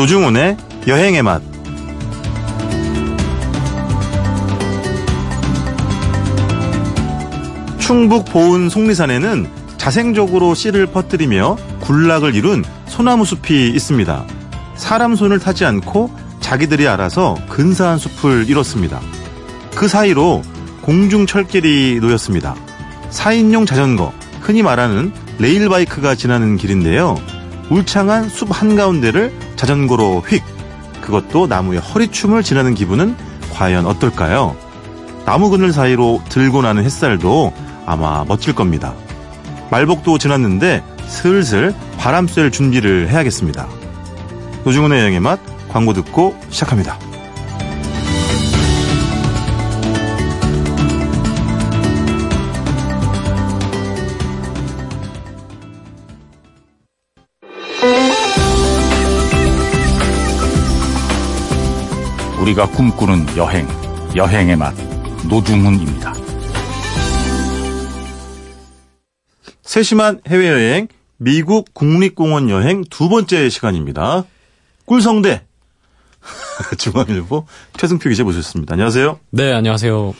노중훈의 여행의 맛. 충북 보은 속리산에는 자생적으로 씨를 퍼뜨리며 군락을 이룬 소나무 숲이 있습니다. 사람 손을 타지 않고 자기들이 알아서 근사한 숲을 이뤘습니다. 그 사이로 공중 철길이 놓였습니다. 4인용 자전거, 흔히 말하는 레일바이크가 지나는 길인데요. 울창한 숲 한가운데를 자전거로 휙! 그것도 나무의 허리춤을 지나는 기분은 과연 어떨까요? 나무 그늘 사이로 들고 나는 햇살도 아마 멋질 겁니다. 말복도 지났는데 슬슬 바람 쐴 준비를 해야겠습니다. 노중훈의 여행의 맛 광고 듣고 시작합니다. 우리가 꿈꾸는 여행, 여행의 맛, 노중훈입니다. 세심한 해외여행, 미국 국립공원 여행 두 번째 시간입니다. 꿀성대. 중앙일보 최승표 기자 모셨습니다. 안녕하세요. 네, 안녕하세요.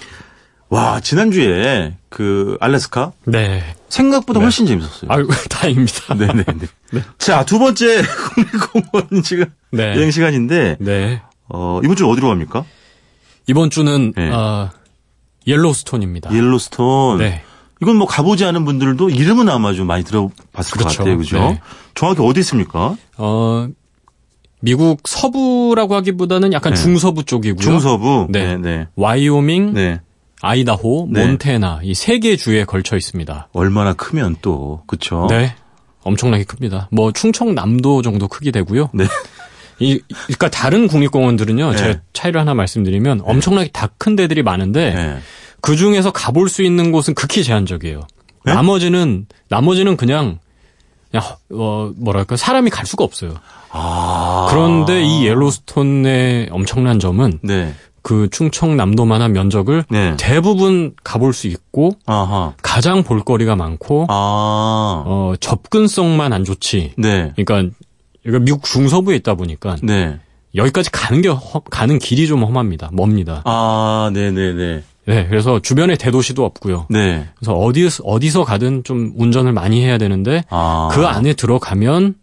와, 지난주에 그 알래스카 네. 생각보다 훨씬 재밌었어요. 아유, 다행입니다. 네네 네. 자, 두 번째 국립공원 지금 네. 여행 시간인데, 네. 어, 이번 주 어디로 갑니까? 이번 주는 네. 아, 옐로우스톤입니다. 옐로스톤. 네. 이건 뭐 가보지 않은 분들도 이름은 아마 좀 많이 들어봤을 것 그렇죠. 같아요. 그죠? 네. 정확히 어디 있습니까? 어, 미국 서부라고 하기보다는 약간 네. 중서부 쪽이고요. 중서부. 네. 네, 네. 와이오밍, 네. 아이다호, 네. 몬테나 이 세 개 주에 걸쳐 있습니다. 얼마나 크면 또, 그쵸? 네. 엄청나게 큽니다. 뭐 충청남도 정도 크기 되고요. 네. 이 그러니까 다른 국립공원들은요. 네. 제가 차이를 하나 말씀드리면 엄청나게 다 큰 데들이 많은데 네. 그 중에서 가볼 수 있는 곳은 극히 제한적이에요. 네? 나머지는 나머지는 그냥 그냥 어 뭐랄까 사람이 갈 수가 없어요. 아. 그런데 이 옐로스톤의 엄청난 점은 네. 그 충청남도만한 면적을 네. 대부분 가볼 수 있고 아하. 가장 볼거리가 많고 아. 어 접근성만 안 좋지. 네. 그러니까 이거 미국 중서부에 있다 보니까 네. 여기까지 가는 게 험- 가는 길이 좀 험합니다. 멉니다. 아, 네 네 네. 네, 그래서 주변에 대도시도 없고요. 네. 그래서 어디서 어디서 가든 좀 운전을 많이 해야 되는데 아. 그 안에 들어가면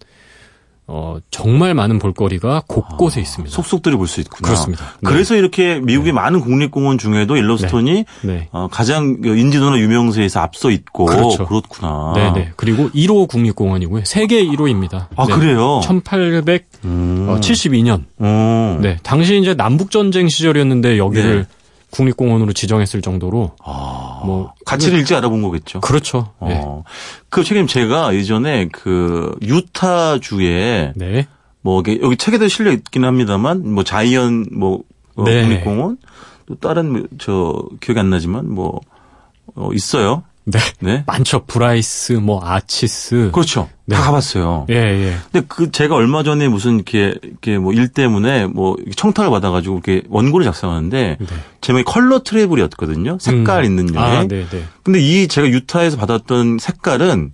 어 정말 많은 볼거리가 곳곳에 있습니다. 속속들이 볼 수 있구나. 그렇습니다. 네. 그래서 이렇게 미국의 많은 국립공원 중에도 옐로스톤이 네. 어, 가장 그 인지도나 유명세에서 앞서 있고 그렇죠. 그렇구나. 네, 네. 그리고 1호 국립공원이고요. 세계 1호입니다. 아, 그래요? 1872년. 음. 네. 당시 이제 남북 전쟁 시절이었는데 여기를 네. 국립공원으로 지정했을 정도로 아, 뭐 가치를 일찍 알아본 거겠죠. 그렇죠. 네. 어. 그 책임 제가 예전에 그 유타 주에 네. 뭐 여기 책에도 실려 있긴 합니다만 뭐 자이언 뭐 어, 네. 국립공원 또 다른 뭐저 기억이 안 나지만 뭐 어, 있어요. 네. 네. 많죠. 브라이스, 뭐 아치스. 그렇죠. 네. 다 가봤어요. 예, 예. 근데 그 제가 얼마 전에 무슨 이렇게 이렇게 뭐 일 때문에 뭐 청탁을 받아가지고 이렇게 원고를 작성하는데 네. 제목이 color travel이었거든요. 색깔 음. 있는 여행. 아, 네, 네. 근데 이 제가 유타에서 받았던 색깔은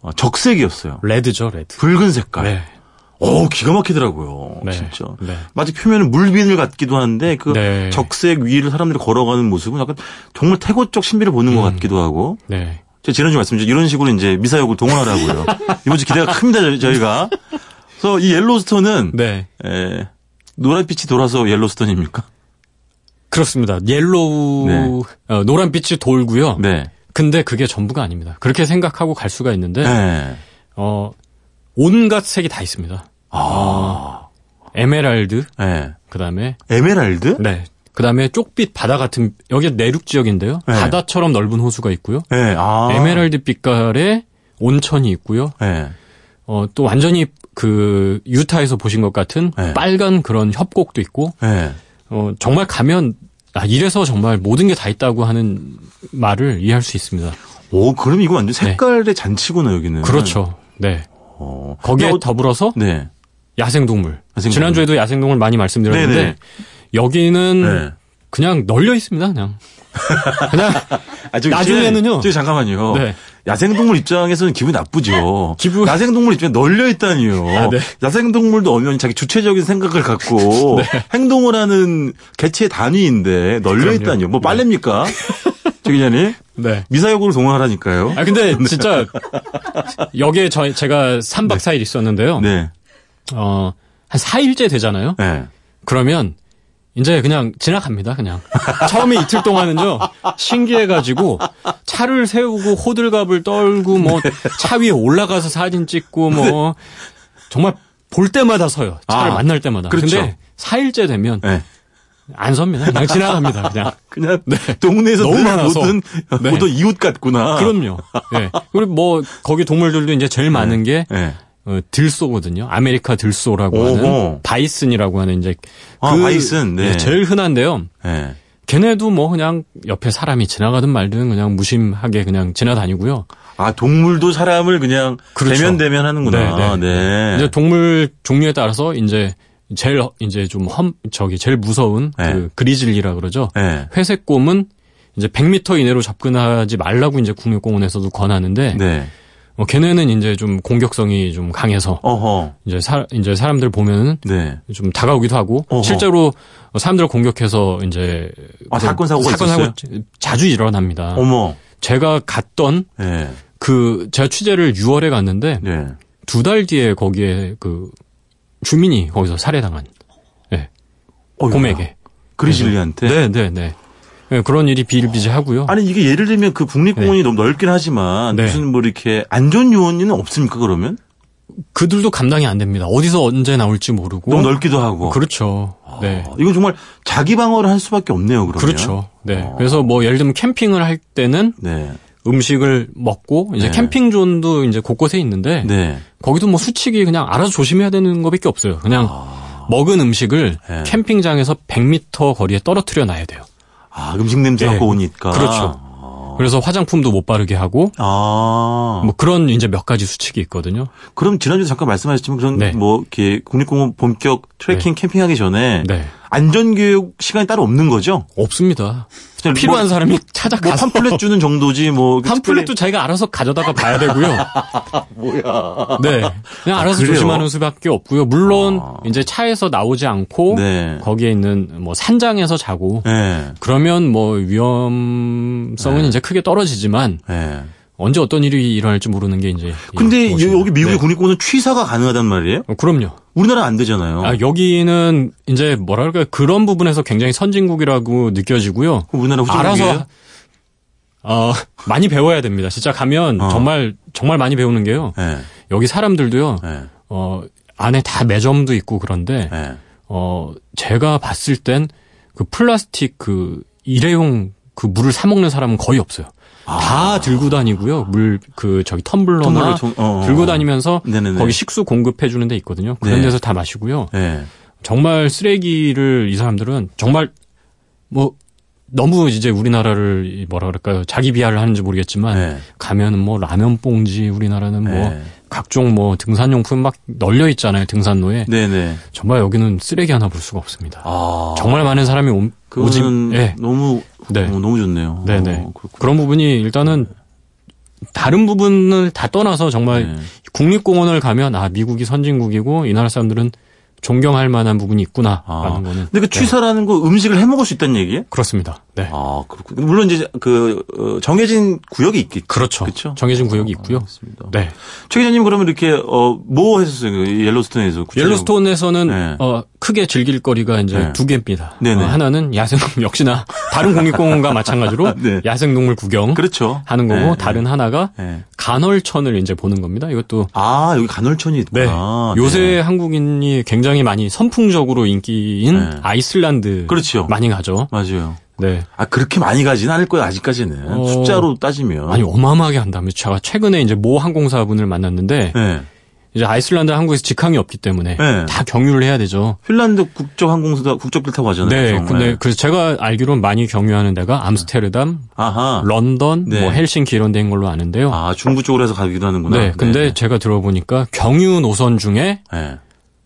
어, 적색이었어요. red죠, red. 붉은 색깔. 네. 오 기가 막히더라고요. 네. 진짜. 네. 마치 표면은 물비늘 같기도 한데 그 네. 적색 위를 사람들이 걸어가는 모습은 약간 정말 태고적 신비를 보는 것 음. 같기도 하고. 네. 제가 지난주 말씀드렸죠. 이런 식으로 이제 미사여구를 동원하라고요. 이번 주 기대가 큽니다, 저희- 저희가. 그래서 이 옐로스톤은 네. 에, 노란빛이 돌아서 옐로스톤입니까? 그렇습니다. yellow 네. 어, 노란빛이 돌고요. 네. 근데 그게 전부가 아닙니다. 그렇게 생각하고 갈 수가 있는데 네. 어 온갖 색이 다 있습니다. 아. 에메랄드, 네. 그다음에 에메랄드? 네. 그다음에 쪽빛 바다 같은 여기 내륙 지역인데요. 네. 바다처럼 넓은 호수가 있고요. 네. 아. 에메랄드 빛깔의 온천이 있고요. 네. 어, 또 완전히 그 유타에서 보신 것 같은 네. 빨간 그런 협곡도 있고 네. 어, 정말 가면 아, 이래서 정말 모든 게 다 있다고 하는 말을 이해할 수 있습니다. 오, 그럼 이거 완전 색깔의 잔치구나, 여기는. 그렇죠. 네. 어. 거기에 어- 더불어서 네. 야생동물. 야생동물. 지난주에도 야생동물 많이 말씀드렸는데 네네. 여기는 네. 그냥 널려 있습니다. 그냥. 그냥 아, 저기 나중에는요. 저기 잠깐만요. 네. 야생동물 입장에서는 기분이 나쁘죠. 기분- 야생동물 입장에 널려 있다니요. 아, 네. 야생동물도 오면 자기 주체적인 생각을 갖고 행동을 하는 개체의 단위인데 널려 그럼요. 있다니요. 뭐 빨래입니까? 저 기자님 네. 미사역으로 동원하라니까요. 아 근데 진짜 여기에 저 제가 3박 4일 있었는데요. 네. 어, 한 4일째 되잖아요. 네. 그러면 이제 그냥 지나갑니다. 그냥 처음에 이틀 동안은요 신기해가지고 차를 세우고 호들갑을 떨고 뭐 차 위에 올라가서 사진 찍고 뭐 정말 볼 때마다 서요. 차를 아, 만날 때마다. 그렇죠. 근데 4일째 되면 네. 안 섭니다. 그냥 지나갑니다. 그냥. 그냥 동네에서 너무 늘 많아서. 보던, 네. 보던 이웃 같구나. 그럼요. 예. 그리고 뭐 거기 동물들도 이제 제일 많은 게 네. 어, 들소거든요. 아메리카 들소라고 하는 오호. bison이라고 하는 이제 아, bison, 네. 예, 제일 흔한데요. 네. 걔네도 뭐 그냥 옆에 사람이 지나가든 말든 그냥 무심하게 그냥 지나다니고요. 아, 동물도 사람을 그냥 그렇죠. 데면데면 하는구나. 네, 네. 이제 동물 종류에 따라서 이제 제일 이제 좀 험 저기 제일 무서운 네. 그 grizzly라 그러죠. 네. 회색 곰은 이제 100m 이내로 접근하지 말라고 이제 국립공원에서도 권하는데 네. 어, 걔네는 이제 좀 공격성이 좀 강해서 어허. 이제 사 이제 사람들 보면은 네. 좀 다가오기도 하고 어허. 실제로 사람들을 공격해서 이제 아, 그 사건, 사고가 사건? 사고 자주 일어납니다. 어머. 제가 갔던 네. 그 제가 취재를 6월에 갔는데 네. 두달 뒤에 거기에 그 주민이 거기서 살해당한 예, 어이구야. 곰에게. 그리즐리한테. 네, 네, 네. 예, 그런 일이 비일비재하고요. 아니 이게 예를 들면 그 국립공원이 너무 넓긴 하지만 네. 무슨 뭐 이렇게 안전 요원은 없습니까 그러면? 그들도 감당이 안 됩니다. 어디서 언제 나올지 모르고. 너무 넓기도 하고. 그렇죠. 네. 아, 이건 정말 자기 방어를 할 수밖에 없네요 그러면. 그렇죠. 네. 어. 그래서 뭐 예를 들면 캠핑을 할 때는 네. 음식을 먹고 이제 네. 캠핑 존도 이제 곳곳에 있는데 네. 거기도 뭐 수칙이 그냥 알아서 조심해야 되는 거밖에 없어요. 그냥 먹은 음식을 아. 네. 캠핑장에서 100m 거리에 떨어뜨려 놔야 돼요. 아 음식 냄새 네. 갖고 오니까. 그렇죠. 그래서 화장품도 못 바르게 하고 아. 뭐 그런 이제 몇 가지 수칙이 있거든요. 그럼 지난주에 잠깐 말씀하셨지만 그런 네. 뭐 이렇게 국립공원 본격 트레킹 캠핑하기 전에 네. 안전교육 시간이 따로 없는 거죠? 없습니다. 그냥 필요한 뭐, 사람이 뭐 찾아가서 팜플렛 주는 정도지 뭐 팜플렛도 자기가 알아서 가져다가 봐야 되고요. 뭐야? 네. 그냥 알아서 그래요? 조심하는 수밖에 없고요. 물론 아. 이제 차에서 나오지 않고 네. 거기에 있는 뭐 산장에서 자고 네. 그러면 뭐 위험성은 네. 이제 크게 떨어지지만 네. 언제 어떤 일이 일어날지 모르는 게 이제 근데. 여기 미국의 네. 국립공원은 취사가 가능하단 말이에요? 어, 그럼요. 우리나라 안 되잖아요. 아, 여기는 이제 뭐랄까 그런 부분에서 굉장히 선진국이라고 느껴지고요. 우리나라 알아서? 어, 많이 배워야 됩니다. 진짜 가면 어. 정말 정말 많이 배우는 게요. 네. 여기 사람들도요. 네. 어, 안에 다 매점도 있고 그런데 네. 어, 제가 봤을 땐 그 플라스틱 그 일회용 그 물을 사 먹는 사람은 거의 없어요. 다 들고 다니고요. 물 그 저기 텀블러나 텀블러 정- 어, 어. 들고 다니면서 네네네. 거기 식수 공급해 주는 데 있거든요. 그런 네. 데서 다 마시고요. 네. 정말 쓰레기를 이 사람들은 정말 뭐 너무 이제 우리나라를 이 뭐라 그럴까요? 자기 비하를 하는지 모르겠지만 네. 가면은 뭐 라면 봉지 우리나라는 뭐 네. 각종 뭐 등산용품 막 널려 있잖아요. 등산로에. 네네. 정말 여기는 쓰레기 하나 볼 수가 없습니다. 아. 정말 많은 사람이 오, 오지 예. 너무 네. 어, 너무 좋네요. 네네. 어. 그런 부분이 일단은 다른 부분을 다 떠나서 정말 네. 국립공원을 가면 아 미국이 선진국이고 이 나라 사람들은 존경할 만한 부분이 있구나라는 아. 거는 근데 그 네, 취사라는 거 음식을 해 먹을 수 있다는 얘기예요? 그렇습니다. 네. 아, 그렇군요. 물론 이제 그 어, 정해진 구역이 있겠죠. 그렇죠. 그렇죠. 정해진 구역이 있고요. 알겠습니다. 네. 최 기자님 그러면 이렇게 어뭐 했었어요? 그 옐로스톤에서? 옐로스톤에서는 네. 어, 크게 즐길 거리가 이제 네. 두 개입니다. 네네. 어, 하나는 야생 역시나 다른 국립공원과 마찬가지로 네. 야생 동물 구경 그렇죠. 하는 거고 네, 다른 하나가 네. 간헐천을 이제 보는 겁니다. 이것도 아 여기 간헐천이 네. 있구나. 요새 네. 한국인이 굉장히 많이 선풍적으로 인기인 네. 아이슬란드 그렇죠. 많이 가죠. 맞아요. 네. 아 그렇게 많이 가지는 않을 거예요 아직까지는 어. 숫자로 따지면. 아니 어마어마하게 한다면 제가 최근에 이제 모 항공사분을 만났는데 네. 이제 아이슬란드 한국에서 직항이 없기 때문에 네. 다 경유를 해야 되죠. 핀란드 국적 항공사 국적기를 타고 가잖아요. 네. 정말. 근데 그래서 제가 알기로는 많이 경유하는 데가 암스테르담, 아하. 런던, 네. 뭐 헬싱키 이런 데인 걸로 아는데요. 아 중부 쪽으로 해서 가기도 하는구나. 네. 근데 제가 들어보니까 경유 노선 중에 네.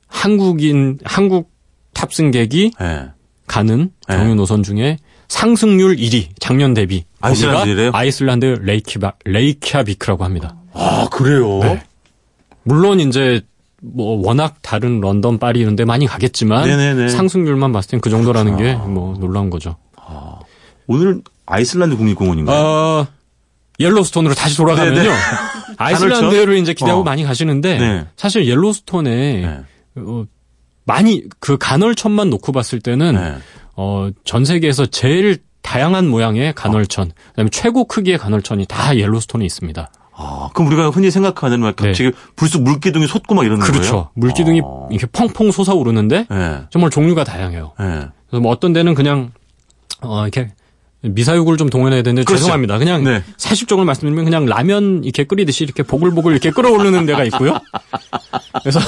한국인 한국 탑승객이 네. 가는 네. 경유 노선 중에 상승률 1위 작년 대비 아이슬란드래요? 아이슬란드 레이키바, 레이캬비크라고 합니다. 아, 그래요? 네. 물론 이제 뭐 워낙 다른 런던, 파리 이런 데 많이 가겠지만 네네네. 상승률만 봤을 땐 그 정도라는 게 뭐 놀라운 거죠. 오늘 아이슬란드 국립공원인가요? 어, 옐로스톤으로 다시 돌아가면요. 아이슬란드를 이제 기대하고 어. 많이 가시는데 네. 사실 옐로스톤에 네. 어, 많이 그 간헐천만 놓고 봤을 때는 네. 어, 전 세계에서 제일 다양한 모양의 간헐천, 그다음에 최고 크기의 간헐천이 다 옐로스톤에 있습니다. 아, 그럼 우리가 흔히 생각하는 막 네. 갑자기 불쑥 물기둥이 솟고 막 이러는 그렇죠. 거예요? 물기둥이 아. 이렇게 펑펑 솟아오르는데 네. 정말 종류가 다양해요. 네. 그래서 뭐 어떤 데는 그냥 어 이렇게 미사육을 좀 동원해야 되는데 그렇죠. 죄송합니다. 그냥 네. 사실적으로 말씀드리면 그냥 라면 이렇게 끓이듯이 이렇게 보글보글 이렇게 끓어오르는 데가 있고요. 그래서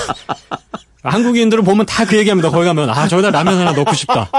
한국인들을 보면 다 그 얘기합니다. 거기 가면 아 저기다 라면 하나 넣고 싶다.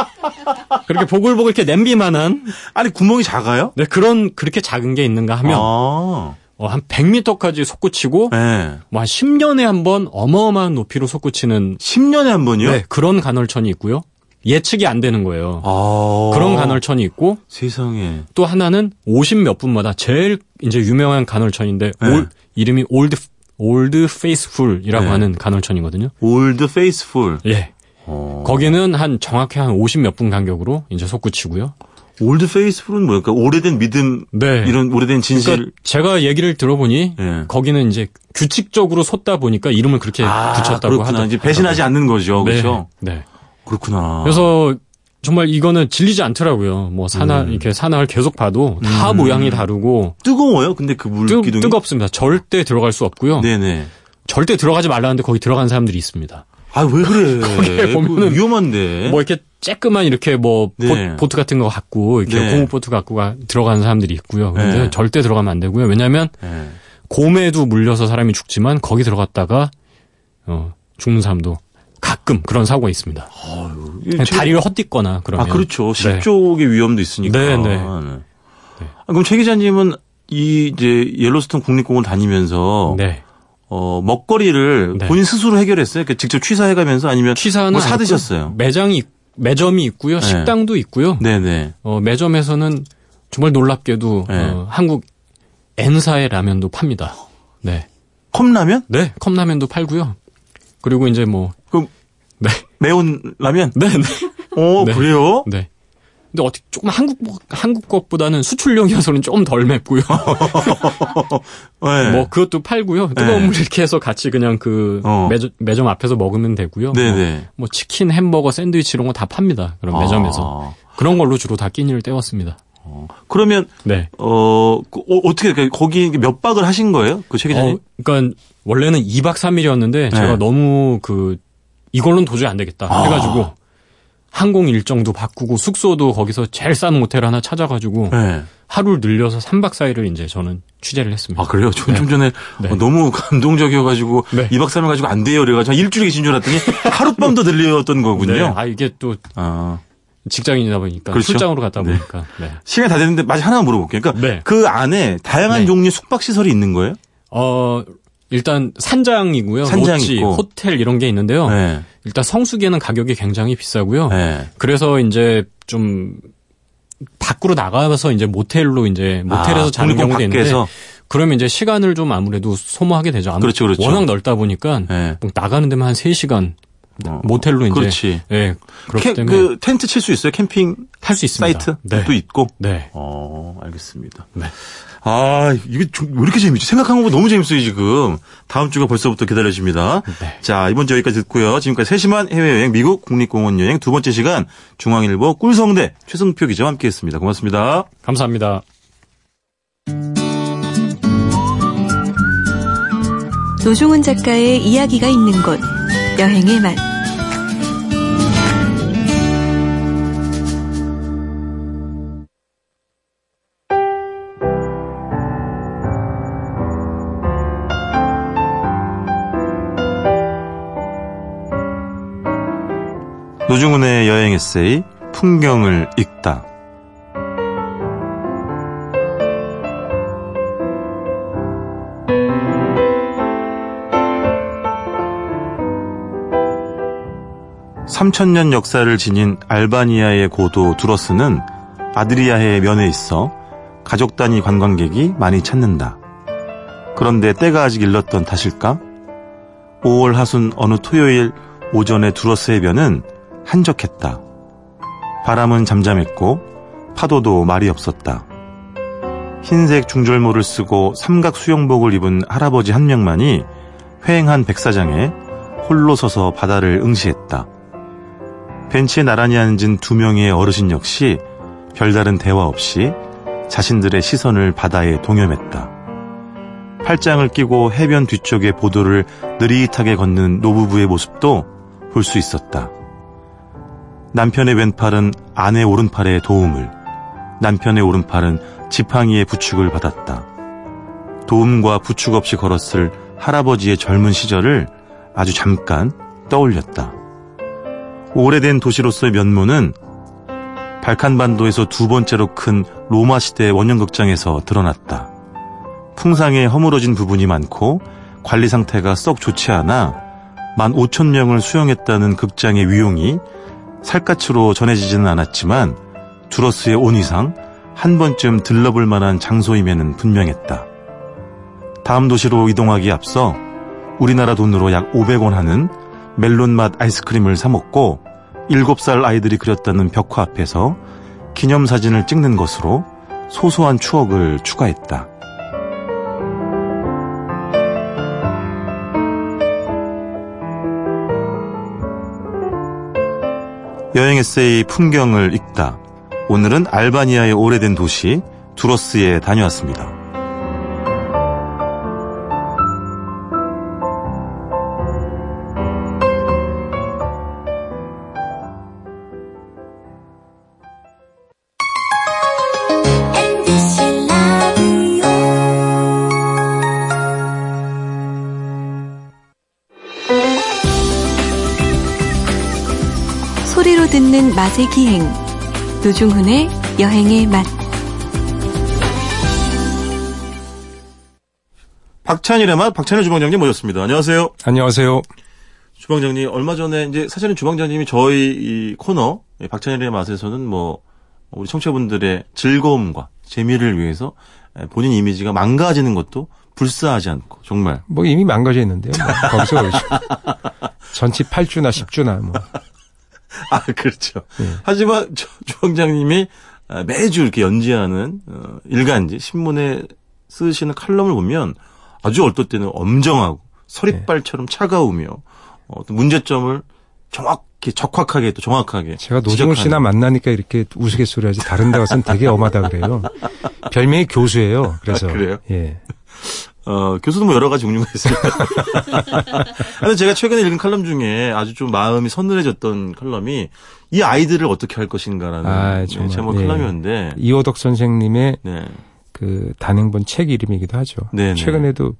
그렇게 보글보글 이렇게 냄비만한 아니, 구멍이 작아요? 네, 그런 그렇게 작은 게 있는가 하면 아. 어, 한 100m까지 솟구치고 네. 뭐한 10년에 한 번 어마어마한 높이로 솟구치는 10년에 한 번이요? 네, 그런 간헐천이 있고요. 예측이 안 되는 거예요. 아. 그런 간헐천이 있고 세상에. 또 하나는 50 몇 분마다 제일 이제 유명한 간헐천인데 네. 올, 이름이 Old Old Faithful이라고 네. 하는 간헐천이거든요. Old Faithful. 예. 어. 거기는 한 정확히 한 50 몇 분 간격으로 이제 솟구치고요. Old Faithful은 뭐랄까? 오래된 믿음, 네. 이런 오래된 진실. 그러니까 제가 얘기를 들어보니 예. 거기는 이제 규칙적으로 솟다 보니까 이름을 그렇게 아, 붙였다고 그렇구나. 하더라고요. 배신하지 않는 거죠. 네. 그렇죠? 네. 그렇구나. 그래서 정말 이거는 질리지 않더라고요. 뭐 산하 음. 이렇게 산하를 계속 봐도 다 모양이 다르고 뜨거워요? 근데 그 뜨, 물기둥이? 뜨겁습니다. 절대 들어갈 수 없고요. 네네. 절대 들어가지 말라는데 거기 들어간 사람들이 있습니다. 아, 왜 그래? 거기에 보면은 위험한데. 뭐 이렇게 쬐끄만 이렇게 뭐 네. 보, 트 같은 거 갖고 이렇게 네. 고무 보트 갖고 가, 들어가는 사람들이 있고요. 근데 네. 절대 들어가면 안 되고요. 왜냐하면 네. 곰에도 물려서 사람이 죽지만 거기 들어갔다가 어, 죽는 사람도 가끔 그런 사고가 있습니다. 이게 제- 다리를 헛디거나 그러면 아, 그렇죠. 네. 식쪽의 위험도 있으니까. 네, 네. 아, 그럼 최 기자님은 이 이제 옐로스톤 국립공원 다니면서 네. 어, 먹거리를 네. 본인 스스로 해결했어요? 그러니까 직접 취사해 가면서 아니면 취사는 뭐안 사드셨어요? 매장이 있- 매점이 있고요. 네. 식당도 있고요. 네 네. 어, 매점에서는 정말 놀랍게도 네. 어, 한국 N사의 라면도 팝니다. 네. 컵라면? 네, 컵라면도 팔고요. 그리고 이제 뭐 네. 매운 라면? 네, 네. 어, 네. 그래요? 네. 근데 어떻게 조금 한국 한국 것보다는 수출용이어서는 조금 덜 맵고요. 네. 뭐 그것도 팔고요. 뜨거운 네. 물 이렇게 해서 같이 그냥 그 어. 매점, 매점 앞에서 먹으면 되고요. 뭐, 네네. 뭐 치킨, 햄버거, 샌드위치 이런 거 다 팝니다. 그런 매점에서. 아. 그런 걸로 주로 다 끼니를 때웠습니다. 그러면 네. 어, 그, 어, 떻게 거기 몇 박을 하신 거예요? 그최 기자님? 어, 그러니까 원래는 2박 3일이었는데 제가 네. 너무 그 이걸로는 도저히 안 되겠다 아. 해가지고 항공 일정도 바꾸고 숙소도 거기서 제일 싼 모텔 하나 찾아가지고 네. 하루를 늘려서 3박 4일을 이제 저는 취재를 했습니다. 아, 그래요? 좀, 네. 좀 전에 네. 어, 너무 감동적이어가지고 네. 2박 3일 가지고 안 돼요. 그래가지고 한 일주일 계신 줄 알았더니 하룻밤도 들렸던 거군요. 네. 아 이게 또 아. 직장인이다 보니까 그렇죠. 출장으로 갔다 네. 보니까 네. 시간이 다 됐는데 마지막 하나만 물어볼게요. 그러니까 네. 그 안에 다양한 네. 종류의 숙박 시설이 있는 거예요? 어 일단 산장이고요. 산장 있고. 호텔 이런 게 있는데요. 네. 일단 성수기에는 가격이 굉장히 비싸고요. 네. 그래서 이제 좀 밖으로 나가서 이제 모텔로 이제 모텔에서 아, 자는 경우도 있는데? 그러면 이제 시간을 좀 아무래도 소모하게 되죠. 아무- 그렇죠, 그렇죠. 워낙 넓다 보니까 네. 뭐 나가는 데만 한 3시간 어, 모텔로 이제 그렇지. 예. 그렇기 캠- 때문에 그 텐트 칠 수 있어요? 캠핑 할 수 있습니다. 사이트도 네. 있고. 네. 어, 알겠습니다. 네. 아, 이게 좀 왜 이렇게 재밌지? 생각한 것보다 너무 재밌어요, 지금. 다음 주가 벌써부터 기다려집니다. 네. 자, 이번 주 여기까지 듣고요. 지금까지 세심한 해외여행, 미국 국립공원 여행 두 번째 시간 중앙일보 꿀성대 최승표 기자와 함께 했습니다. 고맙습니다. 감사합니다. 노종훈 작가의 이야기가 있는 곳 여행의 맛 노중훈의 여행 에세이, 풍경을 읽다. (3천년) 역사를 지닌 알바니아의 고도 두러스는 아드리아해 면에 있어 가족 단위 관광객이 많이 찾는다. 그런데 때가 아직 일렀던 탓일까? 5월 하순 어느 토요일 오전에 두러스 해변은 한적했다. 바람은 잠잠했고 파도도 말이 없었다. 흰색 중절모를 쓰고 삼각 수영복을 입은 할아버지 한 명만이 휑한 백사장에 홀로 서서 바다를 응시했다. 벤치에 나란히 앉은 두 명의 어르신 역시 별다른 대화 없이 자신들의 시선을 바다에 동염했다. 팔짱을 끼고 해변 뒤쪽에 보도를 느릿하게 걷는 노부부의 모습도 볼 수 있었다. 남편의 왼팔은 아내 오른팔의 도움을, 남편의 오른팔은 지팡이의 부축을 받았다. 도움과 부축 없이 걸었을 할아버지의 젊은 시절을 아주 잠깐 떠올렸다. 오래된 도시로서의 면모는 발칸반도에서 두 번째로 큰 로마 시대 원형극장에서 드러났다. 풍상에 허물어진 부분이 많고 관리 상태가 썩 좋지 않아 만 5천 명을 수용했다는 극장의 위용이 살갗으로 전해지지는 않았지만 두러스의 온 이상 한 번쯤 들러볼 만한 장소임에는 분명했다. 다음 도시로 이동하기에 앞서 우리나라 돈으로 약 500원 하는 멜론 맛 아이스크림을 사 먹고 7살 아이들이 그렸다는 벽화 앞에서 기념사진을 찍는 것으로 소소한 추억을 추가했다. 여행 에세이 풍경을 읽다. 오늘은 알바니아의 오래된 도시 두러스에 다녀왔습니다. 맛의 기행 노중훈의 여행의 맛 박찬일의 맛 박찬일 주방장님 모셨습니다. 안녕하세요. 안녕하세요. 주방장님 얼마 전에 이제 사실은 주방장님이 저희 이 코너 이 박찬일의 맛에서는 뭐 우리 청취자분들의 즐거움과 재미를 위해서 본인 이미지가 망가지는 것도 불사하지 않고 정말 뭐 이미 망가져 있는데요. 뭐 거기서. 전치 8주나 10주나 뭐. 아 그렇죠. 예. 하지만 주- 주방장님이 아, 매주 이렇게 연재하는 어, 일간지 신문에 쓰시는 칼럼을 보면 아주 어떨 때는 엄정하고 서리빨처럼 차가우며 어, 또 문제점을 정확히 적확하게 또 정확하게 제가 노종훈 씨나. 만나니까 이렇게 우스갯소리 하지 다른 데 가서는 되게 엄하다 그래요. 별명이 교수예요. 그래서 아, 그래요? 예. 어, 교수도 뭐 여러 가지 종류가 있습니다. 근데 제가 최근에 읽은 칼럼 중에 아주 좀 마음이 서늘해졌던 칼럼이 이 아이들을 어떻게 할 것인가라는 아, 네, 정말, 제목 예. 칼럼이었는데 이호덕 선생님의 네. 그 단행본 책 이름이기도 하죠. 네네. 최근에도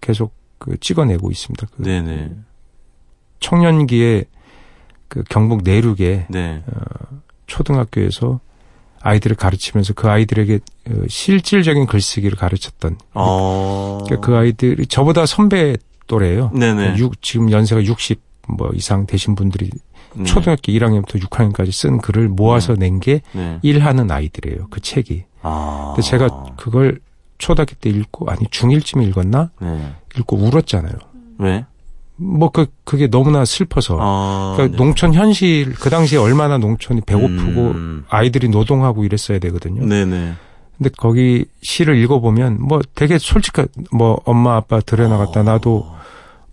계속 그 찍어내고 있습니다. 그 네네. 청년기에 그 경북 내륙에 네. 초등학교에서 아이들을 가르치면서 그 아이들에게 어, 실질적인 글쓰기를 가르쳤던 어. 그러니까 그 아이들이 저보다 선배 또래예요. 네네. 육- 지금 연세가 60 뭐 이상 되신 분들이 네. 초등학교 1학년부터 6학년까지 쓴 글을 모아서 낸게 네. 일하는 아이들이에요. 그 책이. 아. 근데 제가 그걸 초등학교 때 읽고 아니 중1쯤에 읽었나? 네. 읽고 울었잖아요. 왜? 뭐 그 그게 너무나 슬퍼서. 아. 그러니까 네. 농촌 현실 그 당시에 얼마나 농촌이 배고프고 음. 아이들이 노동하고 이랬어야 되거든요. 네네. 근데 거기 시를 읽어보면 뭐 되게 솔직한 뭐 엄마 아빠 들여 나갔다 나도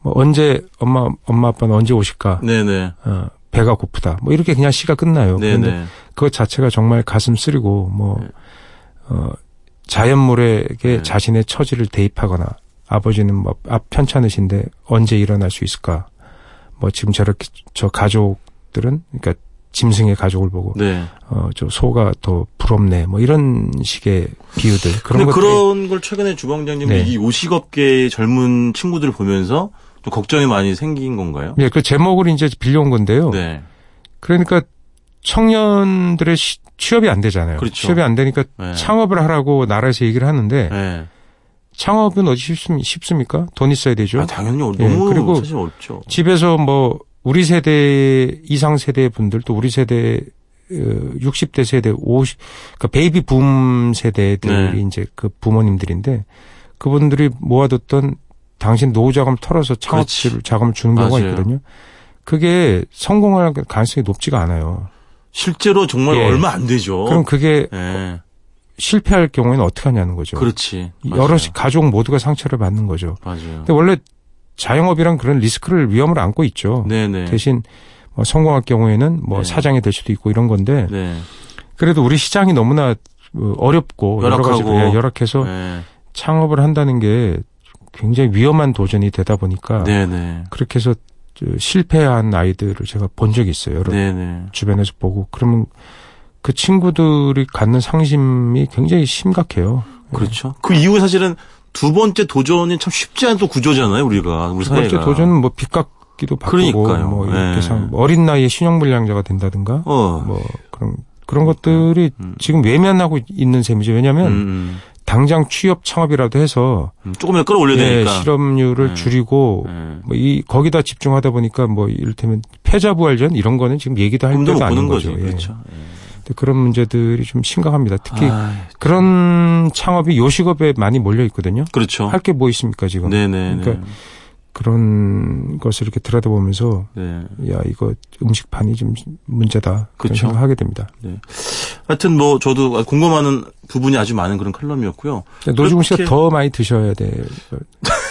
뭐 언제 엄마 엄마 아빠는 언제 오실까 네네. 어, 배가 고프다 뭐 이렇게 그냥 시가 끝나요. 그런데 네네. 그것 자체가 정말 가슴 쓰리고 뭐 네. 어, 자연물에게 네. 자신의 처지를 대입하거나 아버지는 뭐앞 편찮으신데 언제 일어날 수 있을까 뭐 지금 저렇게 저 가족들은 그러니까 짐승의 가족을 보고 네. 어저 소가 더 부럽네 뭐 이런 식의 비유들 그런 것들이 그런 걸 최근에 주방장님이 네. 이 요식업계의 젊은 친구들을 보면서 좀 걱정이 많이 생긴 건가요? 예, 그 제목을 이제 빌려온 건데요. 네. 그러니까 청년들의 시- 취업이 안 되잖아요. 그렇죠. 취업이 안 되니까 네. 창업을 하라고 나라에서 얘기를 하는데 네. 창업은 어디 쉽습, 쉽습 니까? 돈 있어야 되죠. 아, 당연히 어- 예, 너무 그리고 사실 어렵죠. 집에서 뭐 우리 세대 이상 세대 분들 또 우리 세대 60대 세대 50 그러니까 베이비 붐 세대들이 네. 이제 그 부모님들인데 그분들이 모아뒀던 당신 노후 자금 털어서 창업. 자금을 주는 경우가 맞아요. 있거든요. 그게 성공할 가능성이 높지가 않아요. 실제로 정말 예. 얼마 안 되죠. 그럼 그게 예. 실패할 경우에는 어떻게 하냐는 거죠. 그렇지. 맞아요. 여러 가족 모두가 상처를 받는 거죠. 맞아요. 근데 원래 자영업이란 그런 리스크를 위험을 안고 있죠. 네네. 대신 뭐 성공할 경우에는 뭐 네. 사장이 될 수도 있고 이런 건데 네. 그래도 우리 시장이 너무나 어, 어렵고 여러 가지 열악하고. 예, 열악해서 네. 창업을 한다는 게 굉장히 위험한 도전이 되다 보니까 네네. 그렇게 해서 저 실패한 아이들을 제가 본 적이 있어요. 여러 네네. 주변에서 보고 그러면 그 친구들이 갖는 상심이 굉장히 심각해요. 그렇죠. 그 이후에 사실은 두 번째 도전이 참 쉽지 않은 또 구조잖아요, 우리가. 우리 두 번째 사회가. 도전은 뭐 빚갚기도 바꾸고 그러니까요. 뭐 이렇게 예. 상 어린 나이에 신용 불량자가 된다든가 어. 뭐 그런 그런 것들이 음. 지금 외면하고 있는 셈이죠. 왜냐하면 음, 당장 취업 창업이라도 해서 음. 조금이라도 끌어올려야 예, 되니까. 실업률을 네. 줄이고 예. 뭐이 거기다 집중하다 보니까 뭐 이를테면 패자부활전 이런 거는 지금 얘기도 할 때도 못 아닌 보는 거죠. 거지. 예. 그렇죠. 예. 근데 그런 문제들이 좀 심각합니다. 특히 아, 그런 창업이 요식업에 많이 몰려 있거든요. 그렇죠. 할 게 뭐 있습니까 지금? 네네. 그러니까 그런 것을 이렇게 들여다보면서 네. 야 이거 음식판이 좀 문제다 그런 그렇죠. 생각하게 됩니다. 하여튼 뭐 저도 궁금한 부분이 아주 많은 그런 칼럼이었고요. 노지gun 씨가 더 많이 드셔야 돼.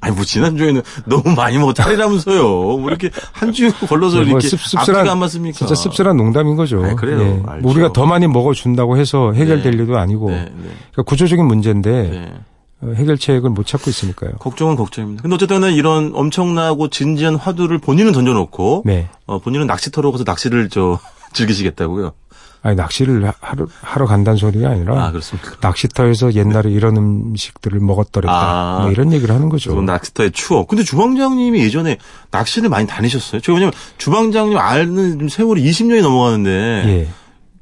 아니 뭐 지난주에는 너무 많이 먹어 탈이라면서요. 뭐 이렇게 한 주 걸러서 뭐 이렇게 씁- 씁쓸한- 안 맞습니까? 진짜 씁쓸한 농담인 거죠. 아, 그래요. 예. 알죠. 우리가 더 많이 먹어준다고 해서 해결될 네. 일도 아니고 네, 네, 그러니까 구조적인 문제인데 네. 어, 해결책을 못 찾고 있으니까요. 걱정은 걱정입니다. 근데 어쨌든 이런 엄청나고 진지한 화두를 본인은 던져놓고 네. 어, 본인은 낚시터로 가서 낚시를 저 즐기시겠다고요. 아니 낚시를 하- 하러, 하러 간다는 소리가 아니라 아 그렇습니까? 낚시터에서 옛날에 이런 음식들을 먹었더랬다. 아. 뭐 이런 얘기를 하는 거죠. 낚시터의 추억. 근데 주방장님이 예전에 낚시를 많이 다니셨어요. 제가 왜냐면 주방장님 아는 좀 세월이 20년이 넘어가는데 예.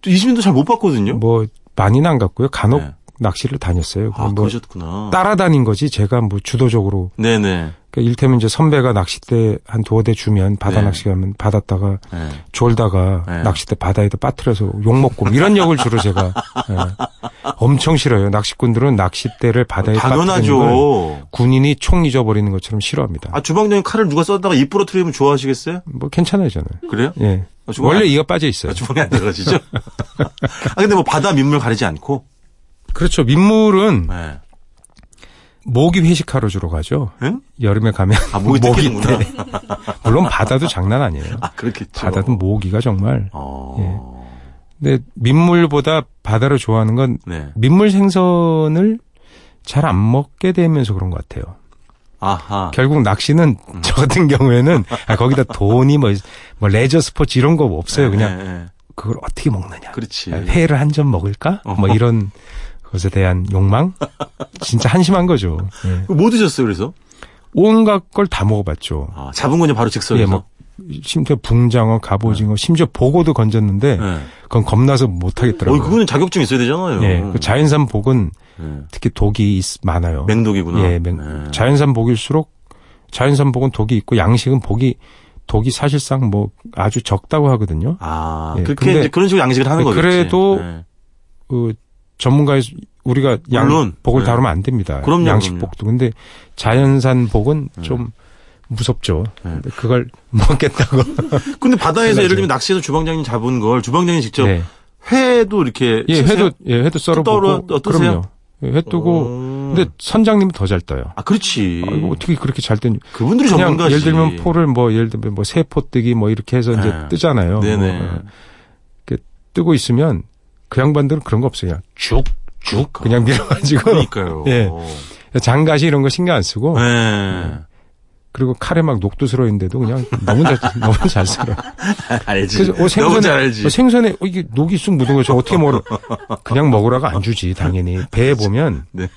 또 20년도 잘 못 봤거든요. 뭐 많이는 안 갔고요. 간혹 네. 낚시를 다녔어요. 아 뭐 그러셨구나. 따라다닌 거지 제가 뭐 주도적으로 네네. 그러니까 일테면 이제 선배가 낚싯대 한 두어 대 주면 바다 네. 낚시 가면 받았다가 네. 졸다가 네. 낚싯대 바다에다 빠뜨려서 욕 먹고 뭐 이런 역을 주로 제가 예. 엄청 싫어요. 낚시꾼들은 낚싯대를 바다에 당연하죠. 군인이 총 잊어버리는 것처럼 싫어합니다. 아 주방장님 칼을 누가 썼다가 입 부러뜨리면 좋아하시겠어요? 뭐 괜찮아요 저는. 그래요? 예. 아, 원래 이가 빠져 있어요. 아, 주방에 안 들어가시죠? 아 근데 뭐 바다 민물 가리지 않고. 그렇죠. 민물은 네. 모기 회식하러 주로 가죠. 응? 여름에 가면 아 목이 뜯기는구나. 때. 물론 바다도 장난 아니에요. 아 그렇겠죠. 바다도 모기가 정말. 어. 근데 민물보다 바다를 좋아하는 건 네. 민물 생선을 잘 안 먹게 되면서 그런 것 같아요. 아하. 결국 낚시는 음. 저 같은 경우에는 아, 거기다 돈이 뭐, 뭐 레저 스포츠 이런 거 없어요. 그냥 네, 네. 그걸 어떻게 먹느냐. 그렇지. 아, 회를 한 점 먹을까? 뭐 어허. 이런 것에 대한 욕망? 진짜 한심한 거죠. 예. 뭐 드셨어요 그래서? 온갖 걸 다 먹어봤죠. 아, 잡은 건 이제 바로 즉석에서. 예, 뭐 심지어 붕장어, 갑오징어, 심지어 보고도 건졌는데 네. 그건 겁나서 못 어, 하겠더라고요. 그거는 자격증 있어야 되잖아요. 예, 그 자연산 복은 네. 특히 독이 있- 많아요. 맹독이구나. 예, 맹- 네. 자연산 복일수록 자연산 복은 독이 있고 양식은 복이 독이 사실상 뭐 아주 적다고 하거든요. 아, 예, 그렇게 이제 그런 식으로 양식을 하는 거겠지. 그래도 네. 그 전문가의 우리가 양 물론, 복을 네. 다루면 안 됩니다. 그럼요, 양식 그럼요. 복도. 근데 자연산 복은 좀 무섭죠. 네. 그걸 먹겠다고. 근데 바다에서. 예를 들면 낚시해서 주방장님 잡은 걸 주방장님 직접 네. 회도 이렇게 예? 회도 예, 회도 썰어 떠러- 보고 떠- 뜨세요? 그럼요. 예, 회 뜨고 어. 근데 선장님은 더잘 떠요. 아, 그렇지. 아, 이거 어떻게 그렇게 잘 뜨니? 그분들이 전문가지. 예를 들면 포를 뭐 예를 들면 뭐 세포 뜨기 뭐 이렇게 해서 이제 네. 뜨잖아요. 네네. 뭐, 뜨고 있으면 그 양반들은 그런 거 없어요. 쭉, 쭉 그냥 밀어가지고 그러니까요. 예. 장가시 이런 거 신경 안 쓰고 네. 그리고 칼에 막 녹두스러 있는데도 그냥 너무 잘 너무 잘 썰어. 알지. 그래서 어, 생선에 잘 알지. 어, 생선에 어, 이게 녹이 쑥 묻은 거저 어떻게 먹어? 그냥 먹으라고 안 주지 당연히 배에 보면 네.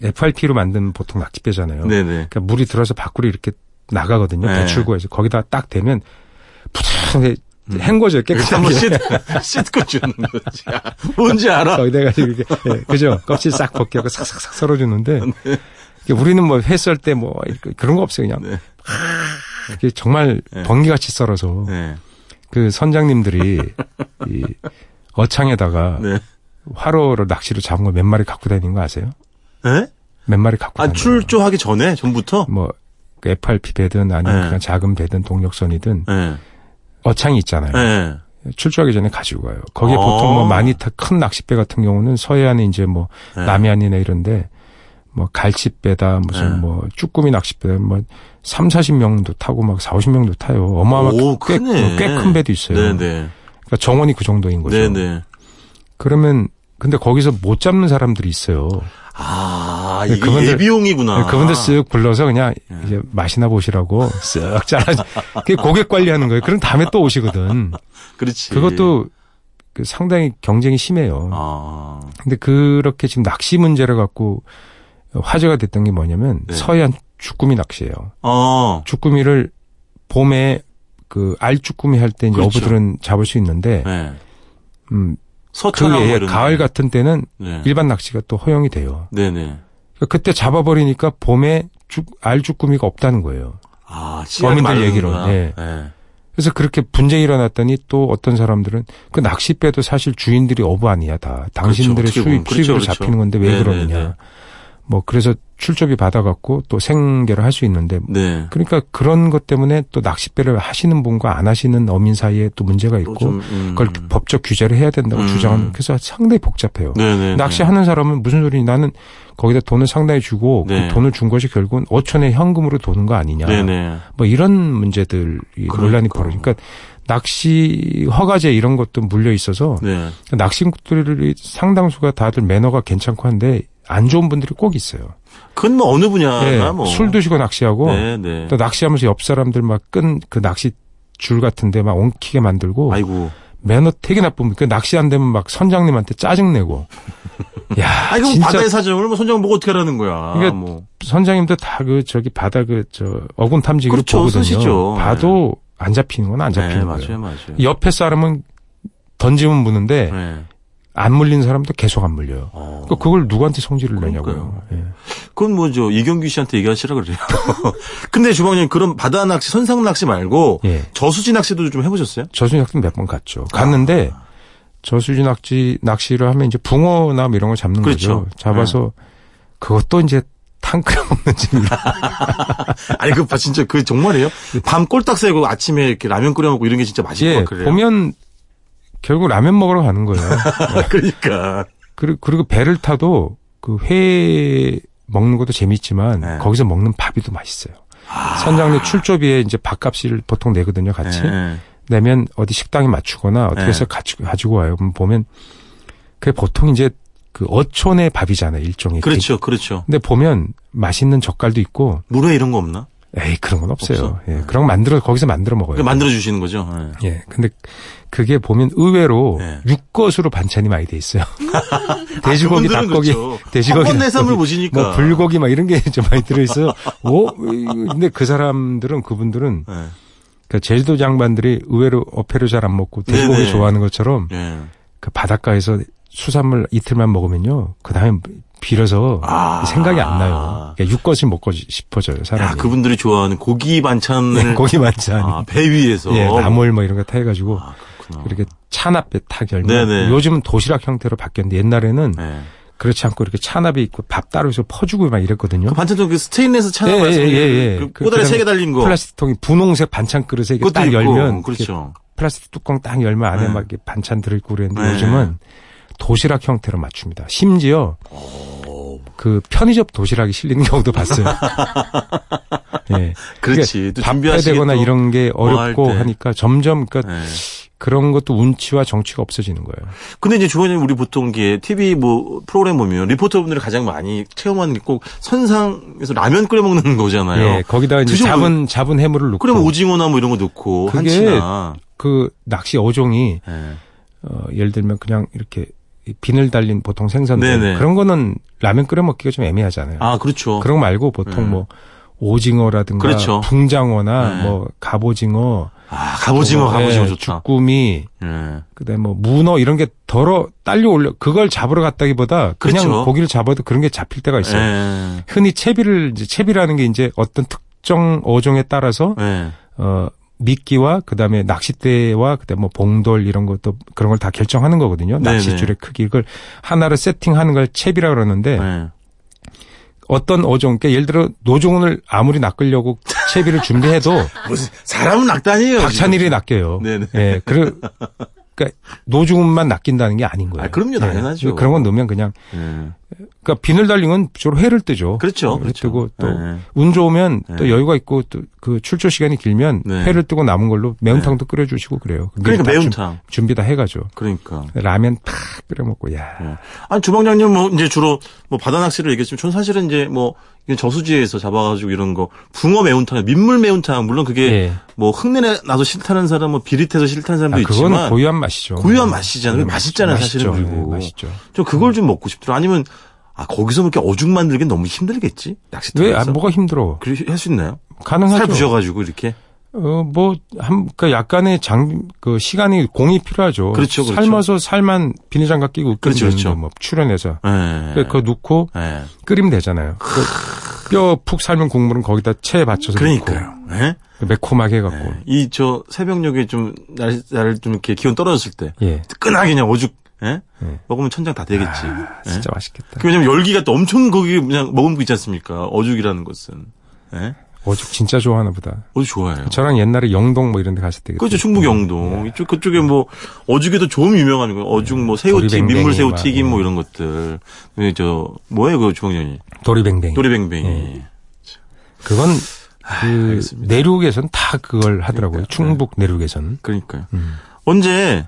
FRP로 만든 보통 낙지배잖아요. 네네. 그러니까 물이 들어서 밖으로 이렇게 나가거든요. 네. 배출구에서 거기다 딱 대면 푸석하게 hen거죠 그래서 한번 깨끗하게. 씻, 씻고 주는 거지. 아, 뭔지 알아. 거기다가 이렇게 예, 그죠? 껍질 싹 벗겨고 싹싹싹 썰어주는데 네. 우리는 뭐 회 썰 때 뭐 그런 거 없어요. 그냥 네. 정말 네. 번개같이 썰어서 네. 그 선장님들이 이 어창에다가 네. 화로로 낚시로 잡은 거 몇 마리 갖고 다니는 거 아세요? 예? 몇 마리 갖고 아, 다니는 출조하기 전에, 전부터? 뭐그 FRP 배든 아니면 네. 그냥 작은 배든 동력선이든 예. 어창이 있잖아요. 예. 출조하기 전에 가지고 가요. 거기에 어. 보통 뭐 많이 타, 큰 낚싯배 같은 경우는 서해안에 이제 뭐 예. 남해안이나 이런데 뭐 갈치배다 무슨 네. 뭐 쭈꾸미 낚싯배다 뭐 3, 40명도 타고 막 4, 50명도 타요. 오, 어마어마하게 크네. 꽤큰 배도 있어요. 네네. 그러니까 정원이 그 정도인 거죠. 네네. 그러면 근데 거기서 못 잡는 사람들이 있어요. 아, 네, 이게 그분들- 예비용이구나. 그분들 쓱 불러서 그냥 예. 이제 맛이나 보시라고 쓱 잘라. 그게 고객 관리하는 거예요. 그럼 다음에 또 오시거든. 그렇지. 그것도 그 상당히 경쟁이 심해요. 아, 근데 그렇게 지금 낚시 문제를 갖고 화제가 됐던 게 뭐냐면 네. 서해안 주꾸미 낚시예요. 어, 주꾸미를 봄에 그 알주꾸미 할 때 이제 그렇죠. 어부들은 잡을 수 있는데 네. 음, 그 외에 이런 가을 데. 같은 때는 네. 일반 낚시가 또 허용이 돼요. 네네. 그러니까 그때 잡아버리니까 봄에 주, 알 주꾸미가 없다는 거예요. 아, 어민들. 얘기로, 예. 네. 그래서 그렇게 분쟁이 일어났더니 또 어떤 사람들은 그 낚싯배도 사실 주인들이 어부 아니야 다. 당신들의 어떻게 수입. 그렇죠, 수입으로 그렇죠. 잡히는 건데 왜 네네네. 그러느냐. 뭐 그래서 출조비 받아갖고 또 생계를 할 수 있는데 네. 그러니까 그런 것 때문에 또 낚싯배를 하시는 분과 안 하시는 어민 사이에 또 문제가 또 있고 좀, 음. 그걸 법적 규제를 해야 된다고 음. 주장하는 그래서 상당히 복잡해요. 네네. 낚시하는 사람은 무슨 소리 나는 거기다 돈을 상당히 주고 네. 그 돈을 준 것이 결국은 5천의 현금으로 도는 거 아니냐. 네네. 뭐 이런 문제들이 논란이 그러니까. 벌어지니까 낚시 허가제 이런 것도 물려 있어서 네. 낚시꾼들이 상당수가 다들 매너가 괜찮고 한데 안 좋은 분들이 꼭 있어요. 그건 뭐 어느 분야나 예, 뭐. 술 드시고 낚시하고 네 네. 또 낚시하면서 옆 사람들 막 끈 그 낚시 줄 같은데 막 엉키게 만들고 아이고. 매너 되게 나쁜 분. 그 낚시 안 되면 막 선장님한테 짜증 내고. 야, 아, 이거 진짜 바다의 사정을 뭐 선장 보고 어떻게 하라는 거야. 이게 뭐. 선장님도 다 그 저기 바다 그 저 어군 탐지기를 그렇죠, 보거든요. 쓰시죠. 봐도 안 잡히는 건 안 잡히는 네, 거예요. 맞아요, 맞아요. 옆에 사람은 던지면 무는데 네. 안 물린 사람도 계속 안 물려요. 어. 그러니까 그걸 누구한테 성질을 내냐고요. 그러니까요. 예. 그건 뭐죠 이경규 씨한테 얘기하시라 그래요. 근데 주방장님 그런 바다 낚시, 선상 낚시 말고 예. 저수지 낚시도 좀 해보셨어요? 저수지 낚시 몇 번 갔죠. 갔는데 아. 저수지 낚시 낚시를 하면 이제 붕어나 뭐 이런 걸 잡는 그렇죠. 거죠. 잡아서 그것도 이제 탕 끓여 먹는 집이라. 아니 그 진짜 그 정말이에요? 밤 꼴딱 새고 아침에 이렇게 라면 끓여 먹고 이런 게 진짜 맛있고 예, 막 그래요. 보면 결국 라면 먹으러 가는 거예요. 그러니까 그리고, 그리고 배를 타도 그 회 먹는 것도 재밌지만 네. 거기서 먹는 밥이 더 맛있어요. 선장님 출조비에 이제 밥값을 보통 내거든요, 같이. 예. 내면 어디 식당에 맞추거나 어떻게 네. 해서 가지고, 가지고 와요. 그럼 보면 그게 보통 이제 그 어촌의 밥이잖아요, 일종의. 그렇죠, 그렇죠. 근데 보면 맛있는 젓갈도 있고 물회 이런 거 없나? 에이 그런 건 없어요. 없어? 예, 그런 거 만들어 거기서 만들어 먹어요. 만들어 주시는 거죠. 예. 예, 근데 그게 보면 의외로 네. 육것으로 반찬이 많이 돼 있어요. 돼지고기, 그분들은 닭고기, 그렇죠. 돼지고기, 내삼을 보시니까. 뭐 불고기 막 이런 게 좀 많이 들어 있어요. 오, 근데 그 사람들은 그분들은 예. 그 제주도 장반들이 의외로 어패를 잘 안 먹고 돼지고기. 좋아하는 것처럼 예. 그 바닷가에서 수산물 이틀만 먹으면요. 그 다음에 비려서 아. 생각이 안 나요. 그러니까 육것이 먹고 싶어져요, 사람이. 야, 그분들이 좋아하는 고기 반찬을 네, 고기 반찬. 아, 배 위에서 예, 나물 뭐 이런 거 타 해가지고 아, 그렇구나. 이렇게 찬합에 탁 열면 네네. 요즘은 도시락 형태로 바뀌었는데 옛날에는 예. 그렇지 않고 이렇게 찬합이 있고 밥 따로 해서 퍼주고 막 이랬거든요. 그 반찬도 그 스테인레스 찬 예, 예, 예, 예. 그 그- 꼬다리 그다음에 세개 달린 거. 플라스틱 통이 분홍색 반찬 그릇에 이게 그것도 딱 있고, 열면 이렇게 그렇죠. 플라스틱 뚜껑 딱 열면 안에 네. 막 이렇게 반찬 들어있고 그랬는데 네. 요즘은 도시락 형태로 맞춥니다. 심지어 그 편의점 도시락이 실리는 경우도 봤어요. 예. 그렇지. 또 밥해야 되거나 또 이런 게 뭐할 어렵고 때. 하니까 점점 그러니까 예. 그런 것도 운치와 정치가 없어지는 거예요. 근데 이제 주원님 우리 보통 이게 TV 뭐 프로그램 보면 리포터분들이 가장 많이 체험하는 게 꼭 선상에서 라면 끓여 먹는 거잖아요. 예, 거기다가 이제 잡은 잡은 해물을 넣고 그러면 오징어나 뭐 이런 거 넣고 그게 한치나. 그 낚시 어종이 예. 어, 예를 들면 그냥 이렇게 이 비늘 달린 보통 생선들 네네. 그런 거는 라면 끓여 먹기가 좀 애매하잖아요. 아 그렇죠. 그런 거 말고 보통 네. 뭐 오징어라든가 그렇죠. 붕장어나 네. 뭐 갑오징어, 아 갑오징어 뭐, 갑오징어 예, 좋다. 주꾸미, 예. 그다음에 뭐 문어 이런 게 덜어 딸려 올려 그걸 잡으러 갔다기보다 그냥 그렇죠. 고기를 잡아도 그런 게 잡힐 때가 있어요. 예. 흔히 채비를 채비라는 게 이제 어떤 특정 어종에 따라서 예. 어 미끼와 그다음에 낚싯대와 그다음에 뭐 봉돌 이런 것도 그런 걸 다 결정하는 거거든요. 네네. 낚싯줄의 크기 그걸 하나를 세팅하는 걸 챕이라 그러는데 네. 어떤 어종, 그러니까 예를 들어 노종을 아무리 낚으려고 채비를 준비해도 무슨 사람은 낙단이에요. 박찬일이 낚여요. 네네. 예, 그, 그러니까 노중훈만 낚인다는 게 아닌 거예요. 아, 그럼요, 예. 당연하죠. 그런 건 넣으면 그냥, 지금. 그러니까 비늘 달링은 주로 회를 뜨죠. 그렇죠, 회 그렇죠. 뜨고 또 네. 운 좋으면 또 네. 여유가 있고 또 그 출조 시간이 길면 네. 회를 뜨고 남은 걸로 매운탕도 끓여주시고 그래요. 그러니까 다 매운탕. 준- 준비 다 해가죠. 그러니까. 라면 팍 끓여 먹고 야. 네. 아니 주방장님 뭐 이제 주로 뭐 바다 낚시를 얘기했지만 저는 사실은 이제 뭐 저수지에서 잡아가지고 이런 거 붕어 매운탕, 민물 매운탕 물론 그게 예. 뭐 흙내내 나서 싫다는 사람, 뭐 비릿해서 싫다는 사람도 아, 있지만 그거는 고유한 맛이죠. 고유한 맛이잖아요. 네, 맛있잖아요, 맛있죠. 사실은 그리고. 네, 맛있죠. 저 그걸 좀 먹고 싶더라. 아니면 아 거기서 그렇게 어죽 만들기 너무 힘들겠지 왜, 낚시터에서. 아, 뭐가 힘들어? 할수 있나요? 가능하죠. 살 부셔가지고 이렇게. 어, 뭐, 한, 그 약간의 장, 그 시간이 공이 필요하죠. 그렇죠, 그렇죠. 삶아서 살만 비닐장갑 끼고 끓이면 그렇죠, 그렇죠. 뭐 출연해서. 예. 그 그거 넣고 예. 끓이면 되잖아요. 그뼈푹 삶은 국물은 거기다 체에 받쳐서 그러니까요. 예? 넣고 매콤하게 해갖고. 이 저 새벽녘에 좀 날, 날좀 이렇게 기온 떨어졌을 때 예. 뜨끈하게 그냥 어죽 예? 예. 먹으면 천장 다 되겠지. 예? 진짜 맛있겠다. 그 왜냐면 열기가 또 엄청 거기 그냥 먹은 거 있지 않습니까? 어죽이라는 것은. 예? 어죽 진짜 좋아하나 보다. 어죽 좋아해요. 저랑 옛날에 영동 뭐 이런 데 갔을 때. 그렇죠. 충북 영동. 이쪽 그쪽에 뭐 어죽에도 좀 유명한 거. 어죽 뭐 새우튀김, 도리뱅뱅이 민물 막, 새우튀김 뭐 예. 이런 것들. 왜저 뭐예요, 그 주방장님? 도리뱅뱅이. 도리뱅뱅이. 예. 그건 그 알겠습니다. 내륙에선 다 그걸 하더라고요. 그러니까, 충북 내륙에서는. 그러니까요. 음. 언제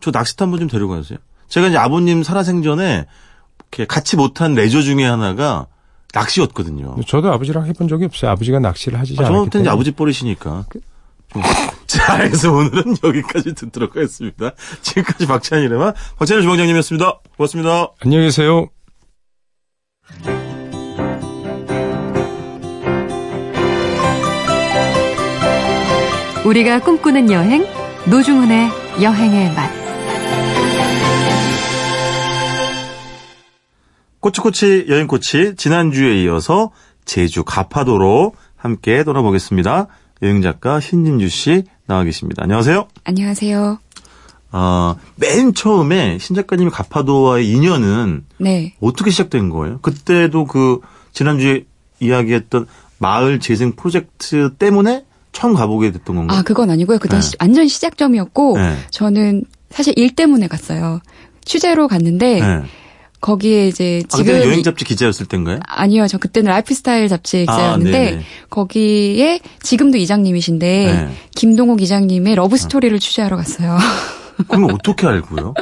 저 낚시터 한번 좀 데리고 가세요. 제가 이제 아버님 살아생전에 이렇게 같이 못한 레저 중에 하나가 낚시였거든요. 저도 아버지랑 해본 적이 없어요. 아버지가 낚시를 하시지 아, 않았기 저한테는 이제 때문에. 아버지 버리시니까. 좀. 자, 그래서 오늘은 여기까지 듣도록 하겠습니다. 지금까지 박찬일의 박찬일 주방장님이었습니다. 고맙습니다. 안녕히 계세요. 우리가 꿈꾸는 여행 노중훈의 여행의 맛. 꼬치꼬치 여행꼬치 지난주에 이어서 제주 가파도로 함께 떠나보겠습니다. 여행작가 신진주 씨 나와 계십니다. 안녕하세요. 안녕하세요. 아, 맨 처음에 신 작가님이 가파도와의 인연은 네. 어떻게 시작된 거예요? 그때도 그 지난주에 이야기했던 마을 재생 프로젝트 때문에 처음 가보게 됐던 건가요? 아, 그건 아니고요. 그건 네. 시- 완전 시작점이었고, 네. 저는 사실 일 때문에 갔어요. 취재로 갔는데, 네. 거기에 이제 아, 지금. 그때는 여행 이- 잡지 기자였을 때인가요? 아니요, 저 그때는 라이프스타일 잡지의 아, 기자였는데, 네네. 거기에 지금도 이장님이신데, 네. 김동욱 이장님의 러브 스토리를 취재하러 갔어요. 그러면 어떻게 알고요?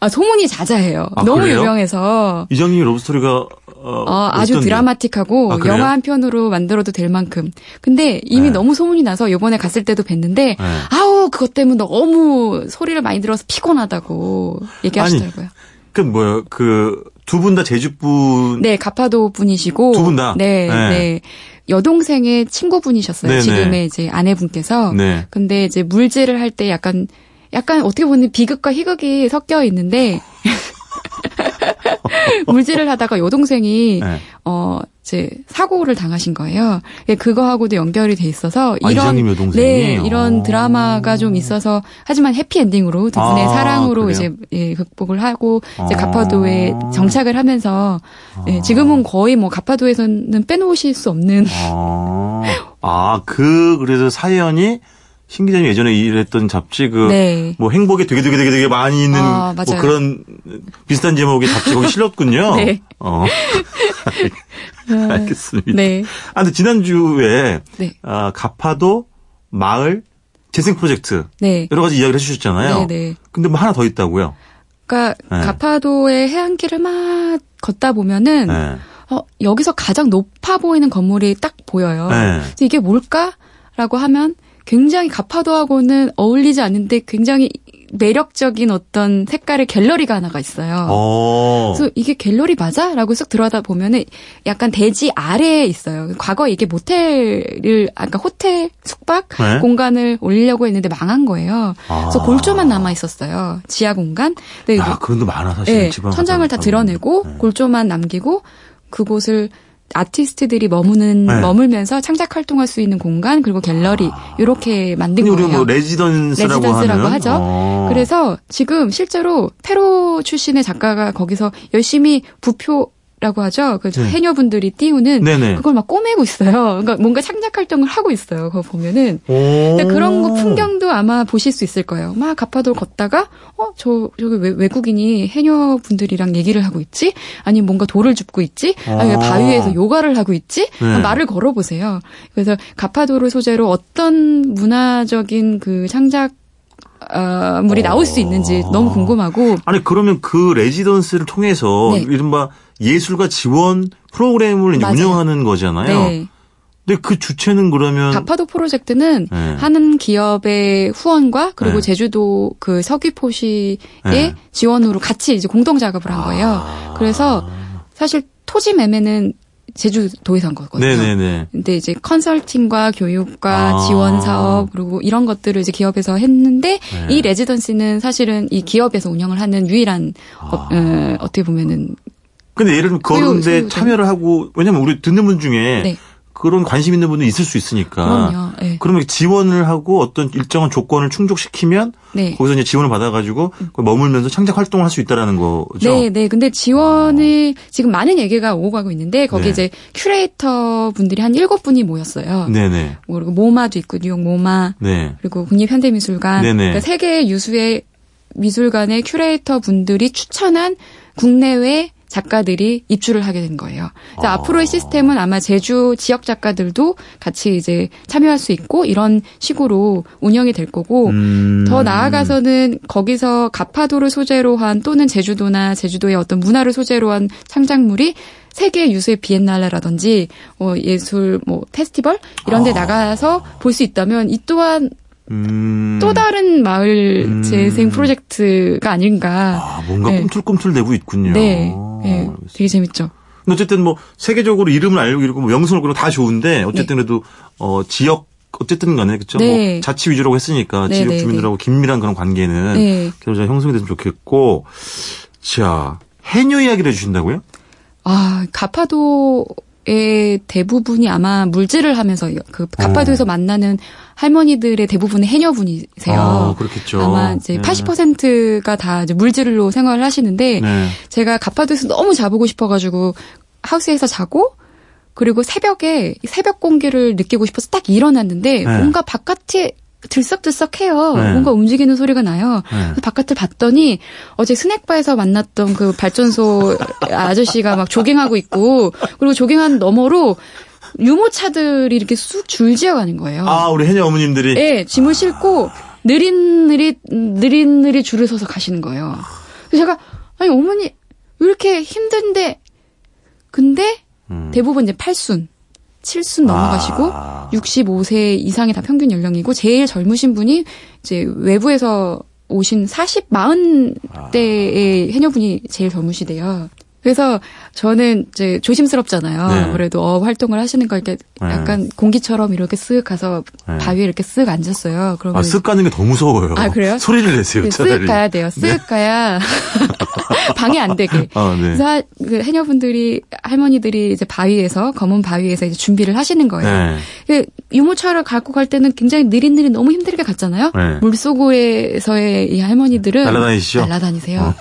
아, 소문이 자자해요. 아, 너무 그래요? 유명해서. 이장님의 러브 스토리가 어, 어, 아주? 드라마틱하고 아? 영화 한 편으로 만들어도 될 만큼. 근데 이미 네. 너무 소문이 나서 요번에 갔을 때도 뵀는데 네. 아우 그것 때문에 너무 소리를 많이 들어서 피곤하다고 얘기하시더라고요. 그 뭐요? 그 두 분 다 제주 분 네, 가파도 분이시고 두 분 다? 네, 네. 네. 여동생의 친구분이셨어요. 네네. 지금의 이제 아내분께서. 네. 근데 이제 물질을 할 때 약간 약간 어떻게 보면 비극과 희극이 섞여 있는데 물질을 하다가 여동생이 네. 어 이제 사고를 당하신 거예요. 예, 그거하고도 연결이 돼 있어서 아, 이런? 네 이런 어. 드라마가 좀 있어서 하지만 해피 엔딩으로 두 분의 아, 사랑으로 그래요? 이제 예, 극복을 하고 이제 아. 가파도에 정착을 하면서 예, 지금은 거의 뭐 가파도에서는 빼놓으실 수 없는 아, 아, 그, 그래서 사연이 신 기자님 예전에 일했던 잡지 그, 네. 뭐 행복에 되게 되게 되게 되게 많이 있는 아, 뭐. 그런 비슷한 제목의 잡지 거기 실렸군요. 네. 어. 알겠습니다. 네. 아, 근데 지난주에, 네. 아, 가파도 마을 재생 프로젝트 네. 여러 가지 이야기를 해주셨잖아요. 네, 네. 근데 뭐 하나 더 있다고요? 그러니까 네. 가파도의 해안길을 막 걷다 보면은 네. 어, 여기서 가장 높아 보이는 건물이 딱 보여요. 네. 이게 뭘까라고 하면 굉장히 가파도하고는 어울리지 않는데 굉장히 매력적인 어떤 색깔의 갤러리가 하나가 있어요. 어. 그래서 이게 갤러리 맞아? 라고 쓱 들어가다 보면은 약간 대지 아래에 있어요. 과거 이게 모텔을, 아까 호텔 숙박 네. 공간을 올리려고 했는데 망한 거예요. 그래서 아. 골조만 남아 있었어요. 지하 공간. 근데 야, 그건 또 많아, 사실. 네, 천장을 다 드러내고 네. 골조만 남기고 그곳을 아티스트들이 머무는 네. 머물면서 창작 활동할 수 있는 공간 그리고 갤러리 이렇게 만든 거예요. 뭐 레지던스라고, 레지던스라고. 하죠. 어. 그래서 지금 실제로 테러 출신의 작가가 거기서 열심히 부표 라고 하죠. 그 네. 해녀분들이 띄우는 네네. 그걸 막 꼬매고 있어요. 그러니까 뭔가 창작 활동을 하고 있어요. 그거 보면은 오. 근데 그런 거 풍경도 아마 보실 수 있을 거예요. 막 가파도를 걷다가 어 저 저기 외, 외국인이 해녀 분들이랑 얘기를 하고 있지? 아니면 뭔가 돌을 줍고 있지? 아니면 어. 바위에서 요가를 하고 있지? 네. 말을 걸어 보세요. 그래서 가파도를 소재로 어떤 문화적인 그 창작 어, 물이 나올 수 있는지 너무 궁금하고 아니 그러면 그 레지던스를 통해서 네. 이른바 예술가 지원 프로그램을 맞아요. 운영하는 거잖아요. 네. 근데 그 주체는 그러면 가파도 프로젝트는 네. 하는 기업의 후원과 그리고 네. 제주도 그 서귀포시의 네. 지원으로 같이 이제 공동 작업을 한 거예요. 아. 그래서 사실 토지 매매는 제주도에서 한 거거든요. 네네네. 근데 이제 컨설팅과 교육과 아. 지원 사업 그리고 이런 것들을 이제 기업에서 했는데 네. 이 레지던시는 사실은 이 기업에서 운영을 하는 유일한 어, 어, 어떻게 보면은 근데 예를 들면 그런데. 참여를 하고 왜냐면 우리 듣는 분 중에 네. 그런 관심 있는 분도 있을 수 있으니까. 그럼요. 네. 그러면 지원을 하고 어떤 일정한 조건을 충족시키면 네. 거기서 이제 지원을 받아가지고 머물면서 창작 활동을 할 수 있다라는 거죠. 네, 네. 근데 지원을 지금 많은 얘기가 오고 가고 있는데 거기 네. 이제 큐레이터 분들이 한 일곱 분이 모였어요. 네네. 뭐 그리고 MoMA도 있고 뉴욕 MoMA 네. 그리고 국립현대미술관 네 네. 그러니까 세계 유수의 미술관의 큐레이터 분들이 추천한 국내외 작가들이 입주를 하게 된 거예요. 그래서 아. 앞으로의 시스템은 아마 제주 지역 작가들도 같이 이제 참여할 수 있고 이런 식으로 운영이 될 거고 음. 더 나아가서는 거기서 가파도를 소재로 한 또는 제주도나 제주도의 어떤 문화를 소재로 한 창작물이 세계 유수의 비엔날레라든지 어, 예술 뭐 페스티벌 이런 데 나가서 볼 수 있다면 이 또한 음. 또 다른 마을 음. 재생 프로젝트가 아닌가. 아, 뭔가 네. 꿈틀꿈틀 대고 있군요. 네. 네. 되게 재밌죠. 어쨌든 뭐 세계적으로 이름을 알고 이러고 뭐 명성을 그리고 다 좋은데 어쨌든 그래도 어 지역 어쨌든 간에 그렇죠. 네. 뭐 자치 위주라고 했으니까 네, 지역 네, 주민들하고 긴밀한 그런 관계는 네. 잘 형성이 됐으면 좋겠고 자 해녀 이야기를 해주신다고요? 아, 가파도의 대부분이 아마 물질을 하면서 그 가파도에서 만나는 할머니들의 대부분은 해녀분이세요. 아, 그렇겠죠. 아마 이제 네. 80%가 다 이제 물질로 생활을 하시는데 네. 제가 가파도에서 너무 자보고 싶어가지고 하우스에서 자고 그리고 새벽에 새벽 공기를 느끼고 싶어서 딱 일어났는데 네. 뭔가 바깥이 들썩들썩해요. 네. 뭔가 움직이는 소리가 나요. 네. 그래서 바깥을 봤더니 어제 스낵바에서 만났던 그 발전소 아저씨가 막 조깅하고 있고 그리고 조깅한 너머로 유모차들이 이렇게 쑥 줄지어 가는 거예요. 아 우리 해녀 어머님들이 예, 짐을 싣고 느릿느릿 느릿느릿 줄을 서서 가시는 거예요. 그래서 제가 아니 어머니 왜 이렇게 힘든데 근데 음. 대부분 이제 8순, 7순 넘어가시고 아. 65세 이상이 다 평균 연령이고 제일 젊으신 분이 이제 외부에서 오신 40, 40대의 해녀분이 제일 젊으시대요. 그래서 저는 이제 조심스럽잖아요. 네. 아무래도 어 활동을 하시는 거 이렇게 네. 약간 공기처럼 이렇게 쓱 가서 네. 바위에 이렇게 쓱 앉았어요. 그러면 아, 쓱 가는 게 더 무서워요. 아, 그래요? 소리를 내세요, 네, 차라리. 쓱 가야 돼요. 쓱 가야 방해 안 되게. 아, 네. 그래서 하- 그 해녀분들이 할머니들이 이제 바위에서 검은 바위에서 이제 준비를 하시는 거예요. 네. 그 유모차를 갖고 갈 때는 굉장히 느릿느릿 너무 힘들게 갔잖아요. 네. 물속에서의 이 할머니들은 날아다니시죠? 날아다니세요.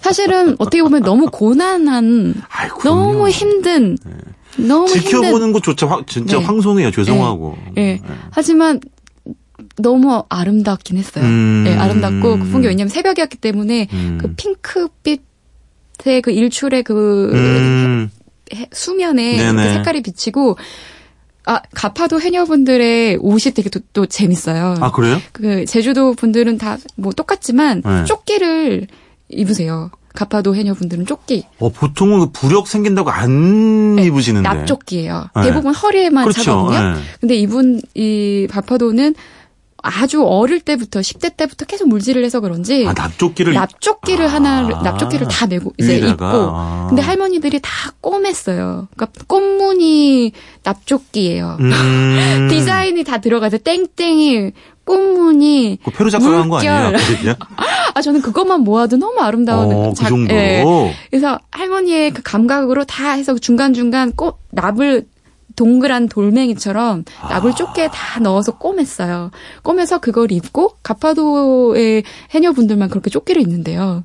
사실은 어떻게 보면 너무 고난한 아이, 그럼요. 너무 힘든 너무 힘든 지켜보는 것조차 황- 진짜 네. 황송해요. 죄송하고. 예. 하지만 너무 아름답긴 했어요. 음. 예, 아름답고 그 풍경 왜냐면 새벽이었기 때문에 음. 그 핑크빛의 그 일출의 그 음. 해- 수면에. 그 색깔이 비치고 아 가파도 해녀분들의 옷이 되게 또, 또 재밌어요. 아, 그래요? 그 제주도 분들은 다 뭐 똑같지만 네. 조끼를 입으세요. 가파도 해녀분들은 조끼, 어, 보통은 그 부력 생긴다고 안 입으시는데. 납조끼예요. 네. 대부분 허리에만 그렇죠. 차거든요. 네. 근데 이분 이 가파도는 아주 어릴 때부터 10대 때부터 계속 물질을 해서 그런지 아, 납조끼를 납조끼를 아. 하나 납조끼를 다 메고 이제 위에다가. 입고 아. 근데 할머니들이 다 꼬맸어요. 그러니까 꽃무늬 납조끼예요. 음. 디자인이 다 들어가서 땡땡이 꽃무늬 그 표로 작가한 거 아니에요? 아 저는 그것만 모아도 너무 아름다운 어, 그 작- 정도로. 예. 그래서 할머니의 그 감각으로 다 해서 중간 중간 꽃 납을 동그란 돌멩이처럼 납을 좁게 다 넣어서 꼬맸어요. 꼬매서 그걸 입고 가파도의 해녀분들만 그렇게 조끼를 입는데요.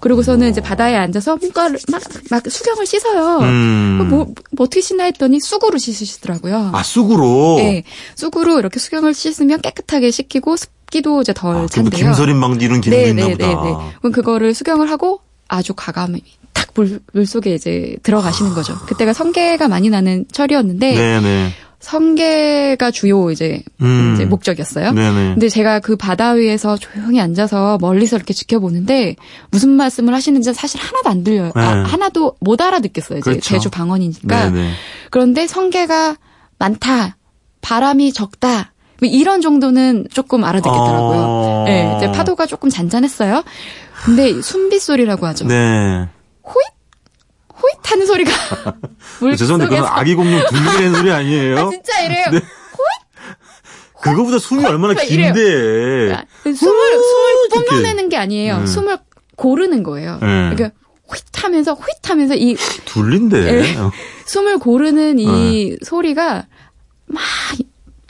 그러고서는 이제 바다에 앉아서 뭔가를 막, 막 수경을 씻어요. 음. 뭐, 뭐 어떻게 씻나 했더니 쑥으로 씻으시더라고요. 아, 쑥으로. 네, 쑥으로 이렇게 수경을 씻으면 깨끗하게 씻기고 습기도 이제 덜 아, 찬대요. 김서림 방지 이런 기능이 있나 보다. 그럼 그거를 수경을 하고 아주 과감히 탁 물, 물 속에 이제 들어가시는 거죠. 그때가 성게가 많이 나는 철이었는데 네네. 성게가 주요 이제, 음. 이제 목적이었어요. 네네. 근데 제가 그 바다 위에서 조용히 앉아서 멀리서 이렇게 지켜보는데 무슨 말씀을 하시는지 사실 하나도 안 들려요. 아, 네. 하나도 못 알아듣겠어요. 이제 그렇죠. 제주 방언이니까. 네네. 그런데 성게가 많다, 바람이 적다. 뭐 이런 정도는 조금 알아듣겠더라고요. 어. 네, 이제 파도가 조금 잔잔했어요. 근데 순비 소리라고 하죠. 네. 호잇 하는 소리가 물 죄송한데 그건 아기 공룡 들리는 소리 아니에요? 아, 진짜 이래요. 네. 그거보다 숨이 얼마나. 긴데. 아, 숨을 숨을. 뿜어내는 게 아니에요. 네. 숨을 고르는 거예요. 네. 그러니까 휘하면서 휘하면서 이 둘린데. 예. 숨을 고르는 이 네. 소리가 막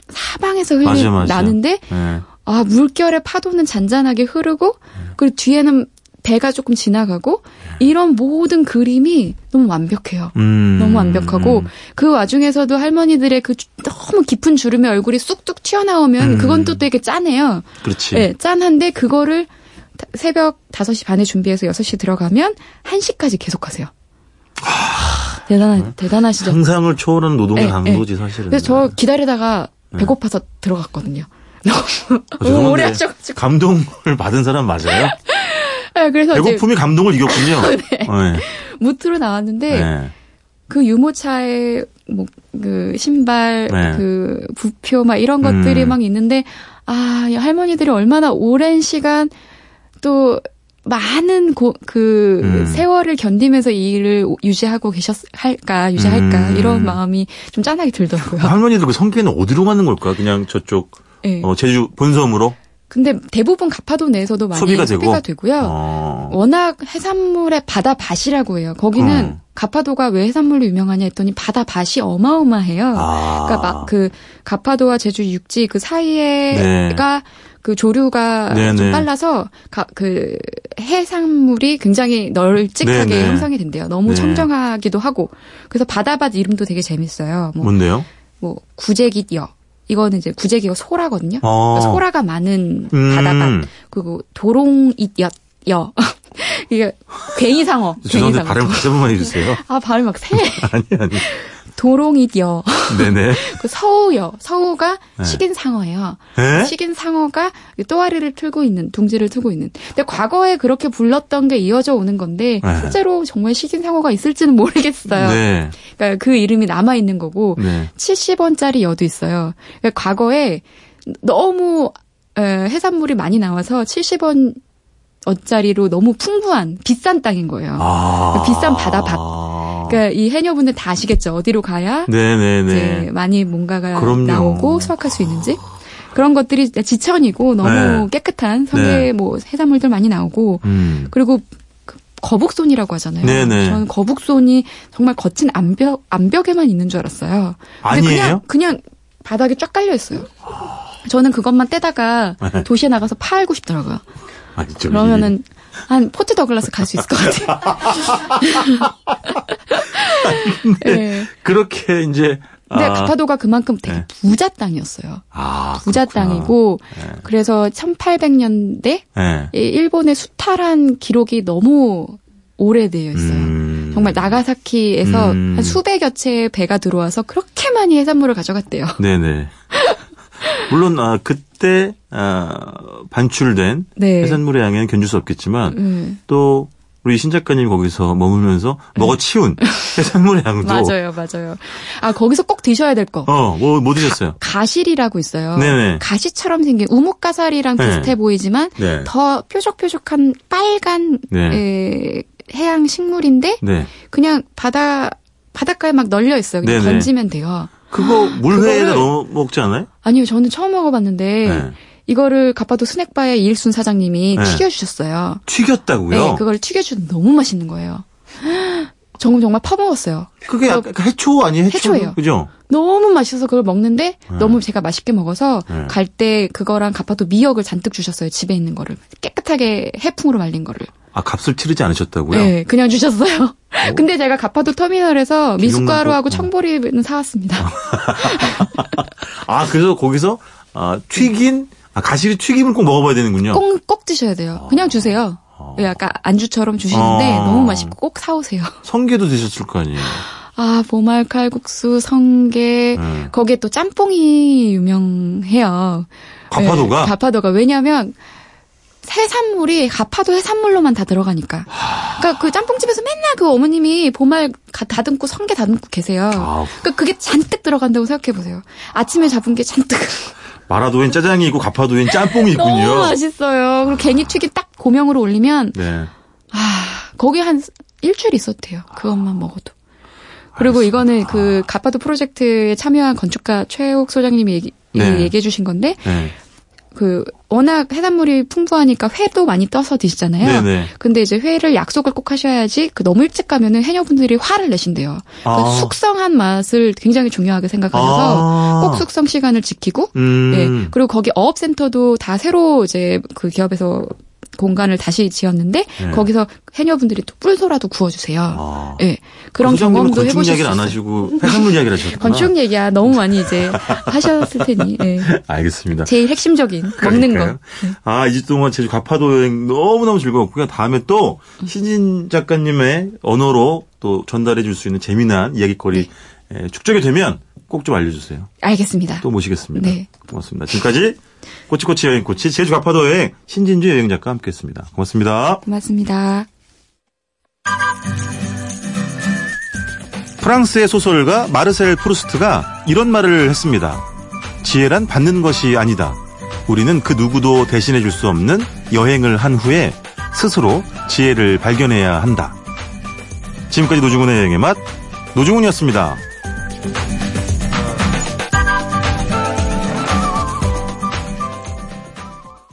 사방에서 흘리. 나는데 네. 아 물결의 파도는 잔잔하게 흐르고 그리고 뒤에는 배가 조금 지나가고 이런 모든 그림이 너무 완벽해요. 음. 너무 완벽하고 음. 그 와중에서도 할머니들의 그 주- 너무 깊은 주름의 얼굴이 쑥쑥 튀어나오면 음. 그건 또 되게 짠해요. 그렇지. 네, 짠한데 그거를 다- 새벽 5시 반에 준비해서 6시 들어가면 1시까지 계속 하세요. 대단하, 대단하시죠? 상상을 초월한 노동의 네, 강도지 사실은. 그래서 저 기다리다가 네. 배고파서 들어갔거든요. 너무 아, 죄송한데 오래 하셔가지고. 감동을 받은 사람 맞아요? 네, 그래서 배고픔이 감동을 이겼군요. 네. 무트로 나왔는데 네. 그 유모차에 뭐그 신발 네. 그 부표 막 이런 것들이 음. 막 있는데 아 할머니들이 얼마나 오랜 시간 또 많은 고, 그 음. 세월을 견디면서 이 일을 유지하고 계셨 할까 유지할까 음. 이런 마음이 좀 짠하게 들더라고요. 할머니들 그 성격은 어디로 가는 걸까? 그냥 저쪽 네. 어, 제주 본섬으로 근데 대부분 가파도 내에서도 많이 소비가 소비가, 되고? 되고요. 어. 워낙 해산물의 바다 밭이라고 해요. 거기는 어. 가파도가 왜 해산물로 유명하냐 했더니 바다 밭이 어마어마해요. 아. 그러니까 막 그 가파도와 제주 육지 그 사이에가 그 조류가 네, 좀 네. 빨라서 가, 그 해산물이 굉장히 널찍하게 네, 네. 형성이 된대요. 너무 네. 청정하기도 하고 그래서 바다밭 이름도 되게 재밌어요. 뭐, 뭔데요? 뭐 구제깃여 이거는 이제 구제기가 소라거든요. 어. 그러니까 소라가 많은 음. 바다밭 그리고 도롱잇여 여 이게 괭이상어 죄송한데 발음 다시 한 번만 해주세요. 아 발음 막 새. 아니 아니. 도롱잇여 네네. 그 서우여 서우가 네. 식인 상어예요. 에? 식인 상어가 또아리를 틀고 있는 둥지를 틀고 있는. 근데 과거에 그렇게 불렀던 게 이어져 오는 건데 네. 실제로 정말 식인 상어가 있을지는 모르겠어요. 네. 그러니까 그 이름이 남아 있는 거고 네. 70원짜리 여도 있어요. 그러니까 과거에 너무 에, 해산물이 많이 나와서 70원 원짜리로 너무 풍부한 비싼 땅인 거예요. 아. 비싼 바다밭. 그러니까 이 해녀분들 다 아시겠죠. 어디로 가야 이제 네네네. 많이 뭔가가 그럼요. 나오고 수확할 수 있는지 그런 것들이 지천이고 너무 네. 깨끗한 성게 네. 뭐 해산물들 많이 나오고 음. 그리고 그 거북손이라고 하잖아요. 네네. 저는 거북손이 정말 거친 암벽 암벽에만 있는 줄 알았어요. 근데 아니에요? 그냥 그냥 바닥에 쫙 깔려 있어요. 저는 그것만 떼다가 네. 도시에 나가서 팔고 싶더라고요. 아니. 그러면은 한 포트 더글라스 갈 수 있을 것 같아요. 네. 그렇게 이제. 근데 아, 가파도가 그만큼 되게 네. 부자 땅이었어요. 아, 부자 그렇구나. 땅이고 네. 그래서 1800년대 네. 일본의 수탈한 기록이 너무 오래되어 있어요. 음. 정말 나가사키에서 음. 한 수백여 채의 배가 들어와서 그렇게 많이 해산물을 가져갔대요. 네네. 물론 아, 그때 아, 반출된 네. 해산물의 양에는 견줄 수 없겠지만 음, 또 우리 신 작가님 거기서 머물면서 먹어 치운 해산물의 양도. 맞아요, 맞아요. 아 거기서 꼭 드셔야 될 거. 어, 뭐, 뭐 드셨어요? 가 실이라고 있어요. 네네. 가시처럼 생긴 우뭇가사리랑 네. 비슷해 보이지만 네. 더 뾰족뾰족한 빨간 네. 에, 해양 식물인데 네. 그냥 바다 바닷가에 막 널려 있어요. 그냥 네네. 건지면 돼요. 그거 물회에다 그거를- 넣어 먹지 않아요? 아니요, 저는 처음 먹어봤는데 네. 이거를 가파도 스낵바의 이일순 사장님이 네. 튀겨주셨어요. 튀겼다고요? 네, 그걸 튀겨주는 너무 맛있는 거예요. 정말 정말 퍼먹었어요. 그게 약간 해초 아니에요? 해초? 해초예요. 그죠? 너무 맛있어서 그걸 먹는데 너무 제가 맛있게 먹어서 네. 갈때 그거랑 가파도 미역을 잔뜩 주셨어요. 집에 있는 거를 깨끗하게 해풍으로 말린 거를. 아, 값을 치르지 않으셨다고요? 네, 그냥 주셨어요. 근데 제가 가파도 터미널에서 미숫가루하고 어. 청보리는 사왔습니다. 아, 그래서 거기서 아, 튀긴 아, 가시리 튀김을 꼭 먹어봐야 되는군요. 꼭, 꼭 드셔야 돼요. 그냥 주세요. 예, 약간 안주처럼 주시는데 아. 너무 맛있고 꼭 사오세요. 성게도 드셨을 거 아니에요. 아, 보말 칼국수, 성게, 네. 거기에 또 짬뽕이 유명해요. 가파도가? 네, 가파도가. 왜냐면, 해산물이 가파도 해산물로만 다 들어가니까. 그러니까 그 짬뽕집에서 맨날 그 어머님이 보말 가- 다듬고 성게 다듬고 계세요. 아우. 그러니까 그게 잔뜩 들어간다고 생각해 보세요. 아침에 잡은 게 잔뜩. 마라도엔 짜장이 있고 가파도엔 짬뽕이 있군요. 너무 맛있어요. 그리고 괜히 튀김 딱 고명으로 올리면 네. 아, 거기 한 일주일 돼요. 그것만 먹어도. 그리고 이거는 그 가파도 프로젝트에 참여한 건축가 최욱 소장님이 얘기, 네. 얘기해 주신 건데, 네. 그, 워낙 해산물이 풍부하니까 회도 많이 떠서 드시잖아요. 네네. 근데 이제 회를 약속을 꼭 하셔야지, 그 너무 일찍 가면은 해녀분들이 화를 내신대요. 그러니까 아. 숙성한 맛을 굉장히 중요하게 생각하셔서 아. 꼭 숙성 시간을 지키고, 음. 예. 그리고 거기 어업센터도 다 새로 이제 그 기업에서 공간을 다시 지었는데 네. 거기서 해녀분들이 또 뿔소라도 구워주세요. 아. 예. 그런 소장님은 경험도 건축 해보실 수 이야기를 안. 하시고 해산물 이야기를 하셨구나. 건축 얘기야 너무 많이 이제 하셨을 테니 예. 알겠습니다. 제일 핵심적인 먹는 그러니까요. 거. 아, 2주 동안 제주 가파도 여행 너무너무 즐거웠고요. 다음에 또 신진 작가님의 언어로 또 전달해 줄 수 있는 재미난 이야기거리 네. 에, 축적이 되면 꼭 좀 알려주세요. 알겠습니다. 또 모시겠습니다. 네. 고맙습니다. 지금까지 꼬치꼬치 여행 코치 제주 가파도 여행 신진주 여행 작가 함께했습니다. 고맙습니다. 고맙습니다. 프랑스의 소설가 마르셀 프루스트가 이런 말을 했습니다. 지혜란 받는 것이 아니다. 우리는 그 누구도 대신해 줄 수 없는 여행을 한 후에 스스로 지혜를 발견해야 한다. 지금까지 노중훈의 여행의 맛, 노중훈이었습니다.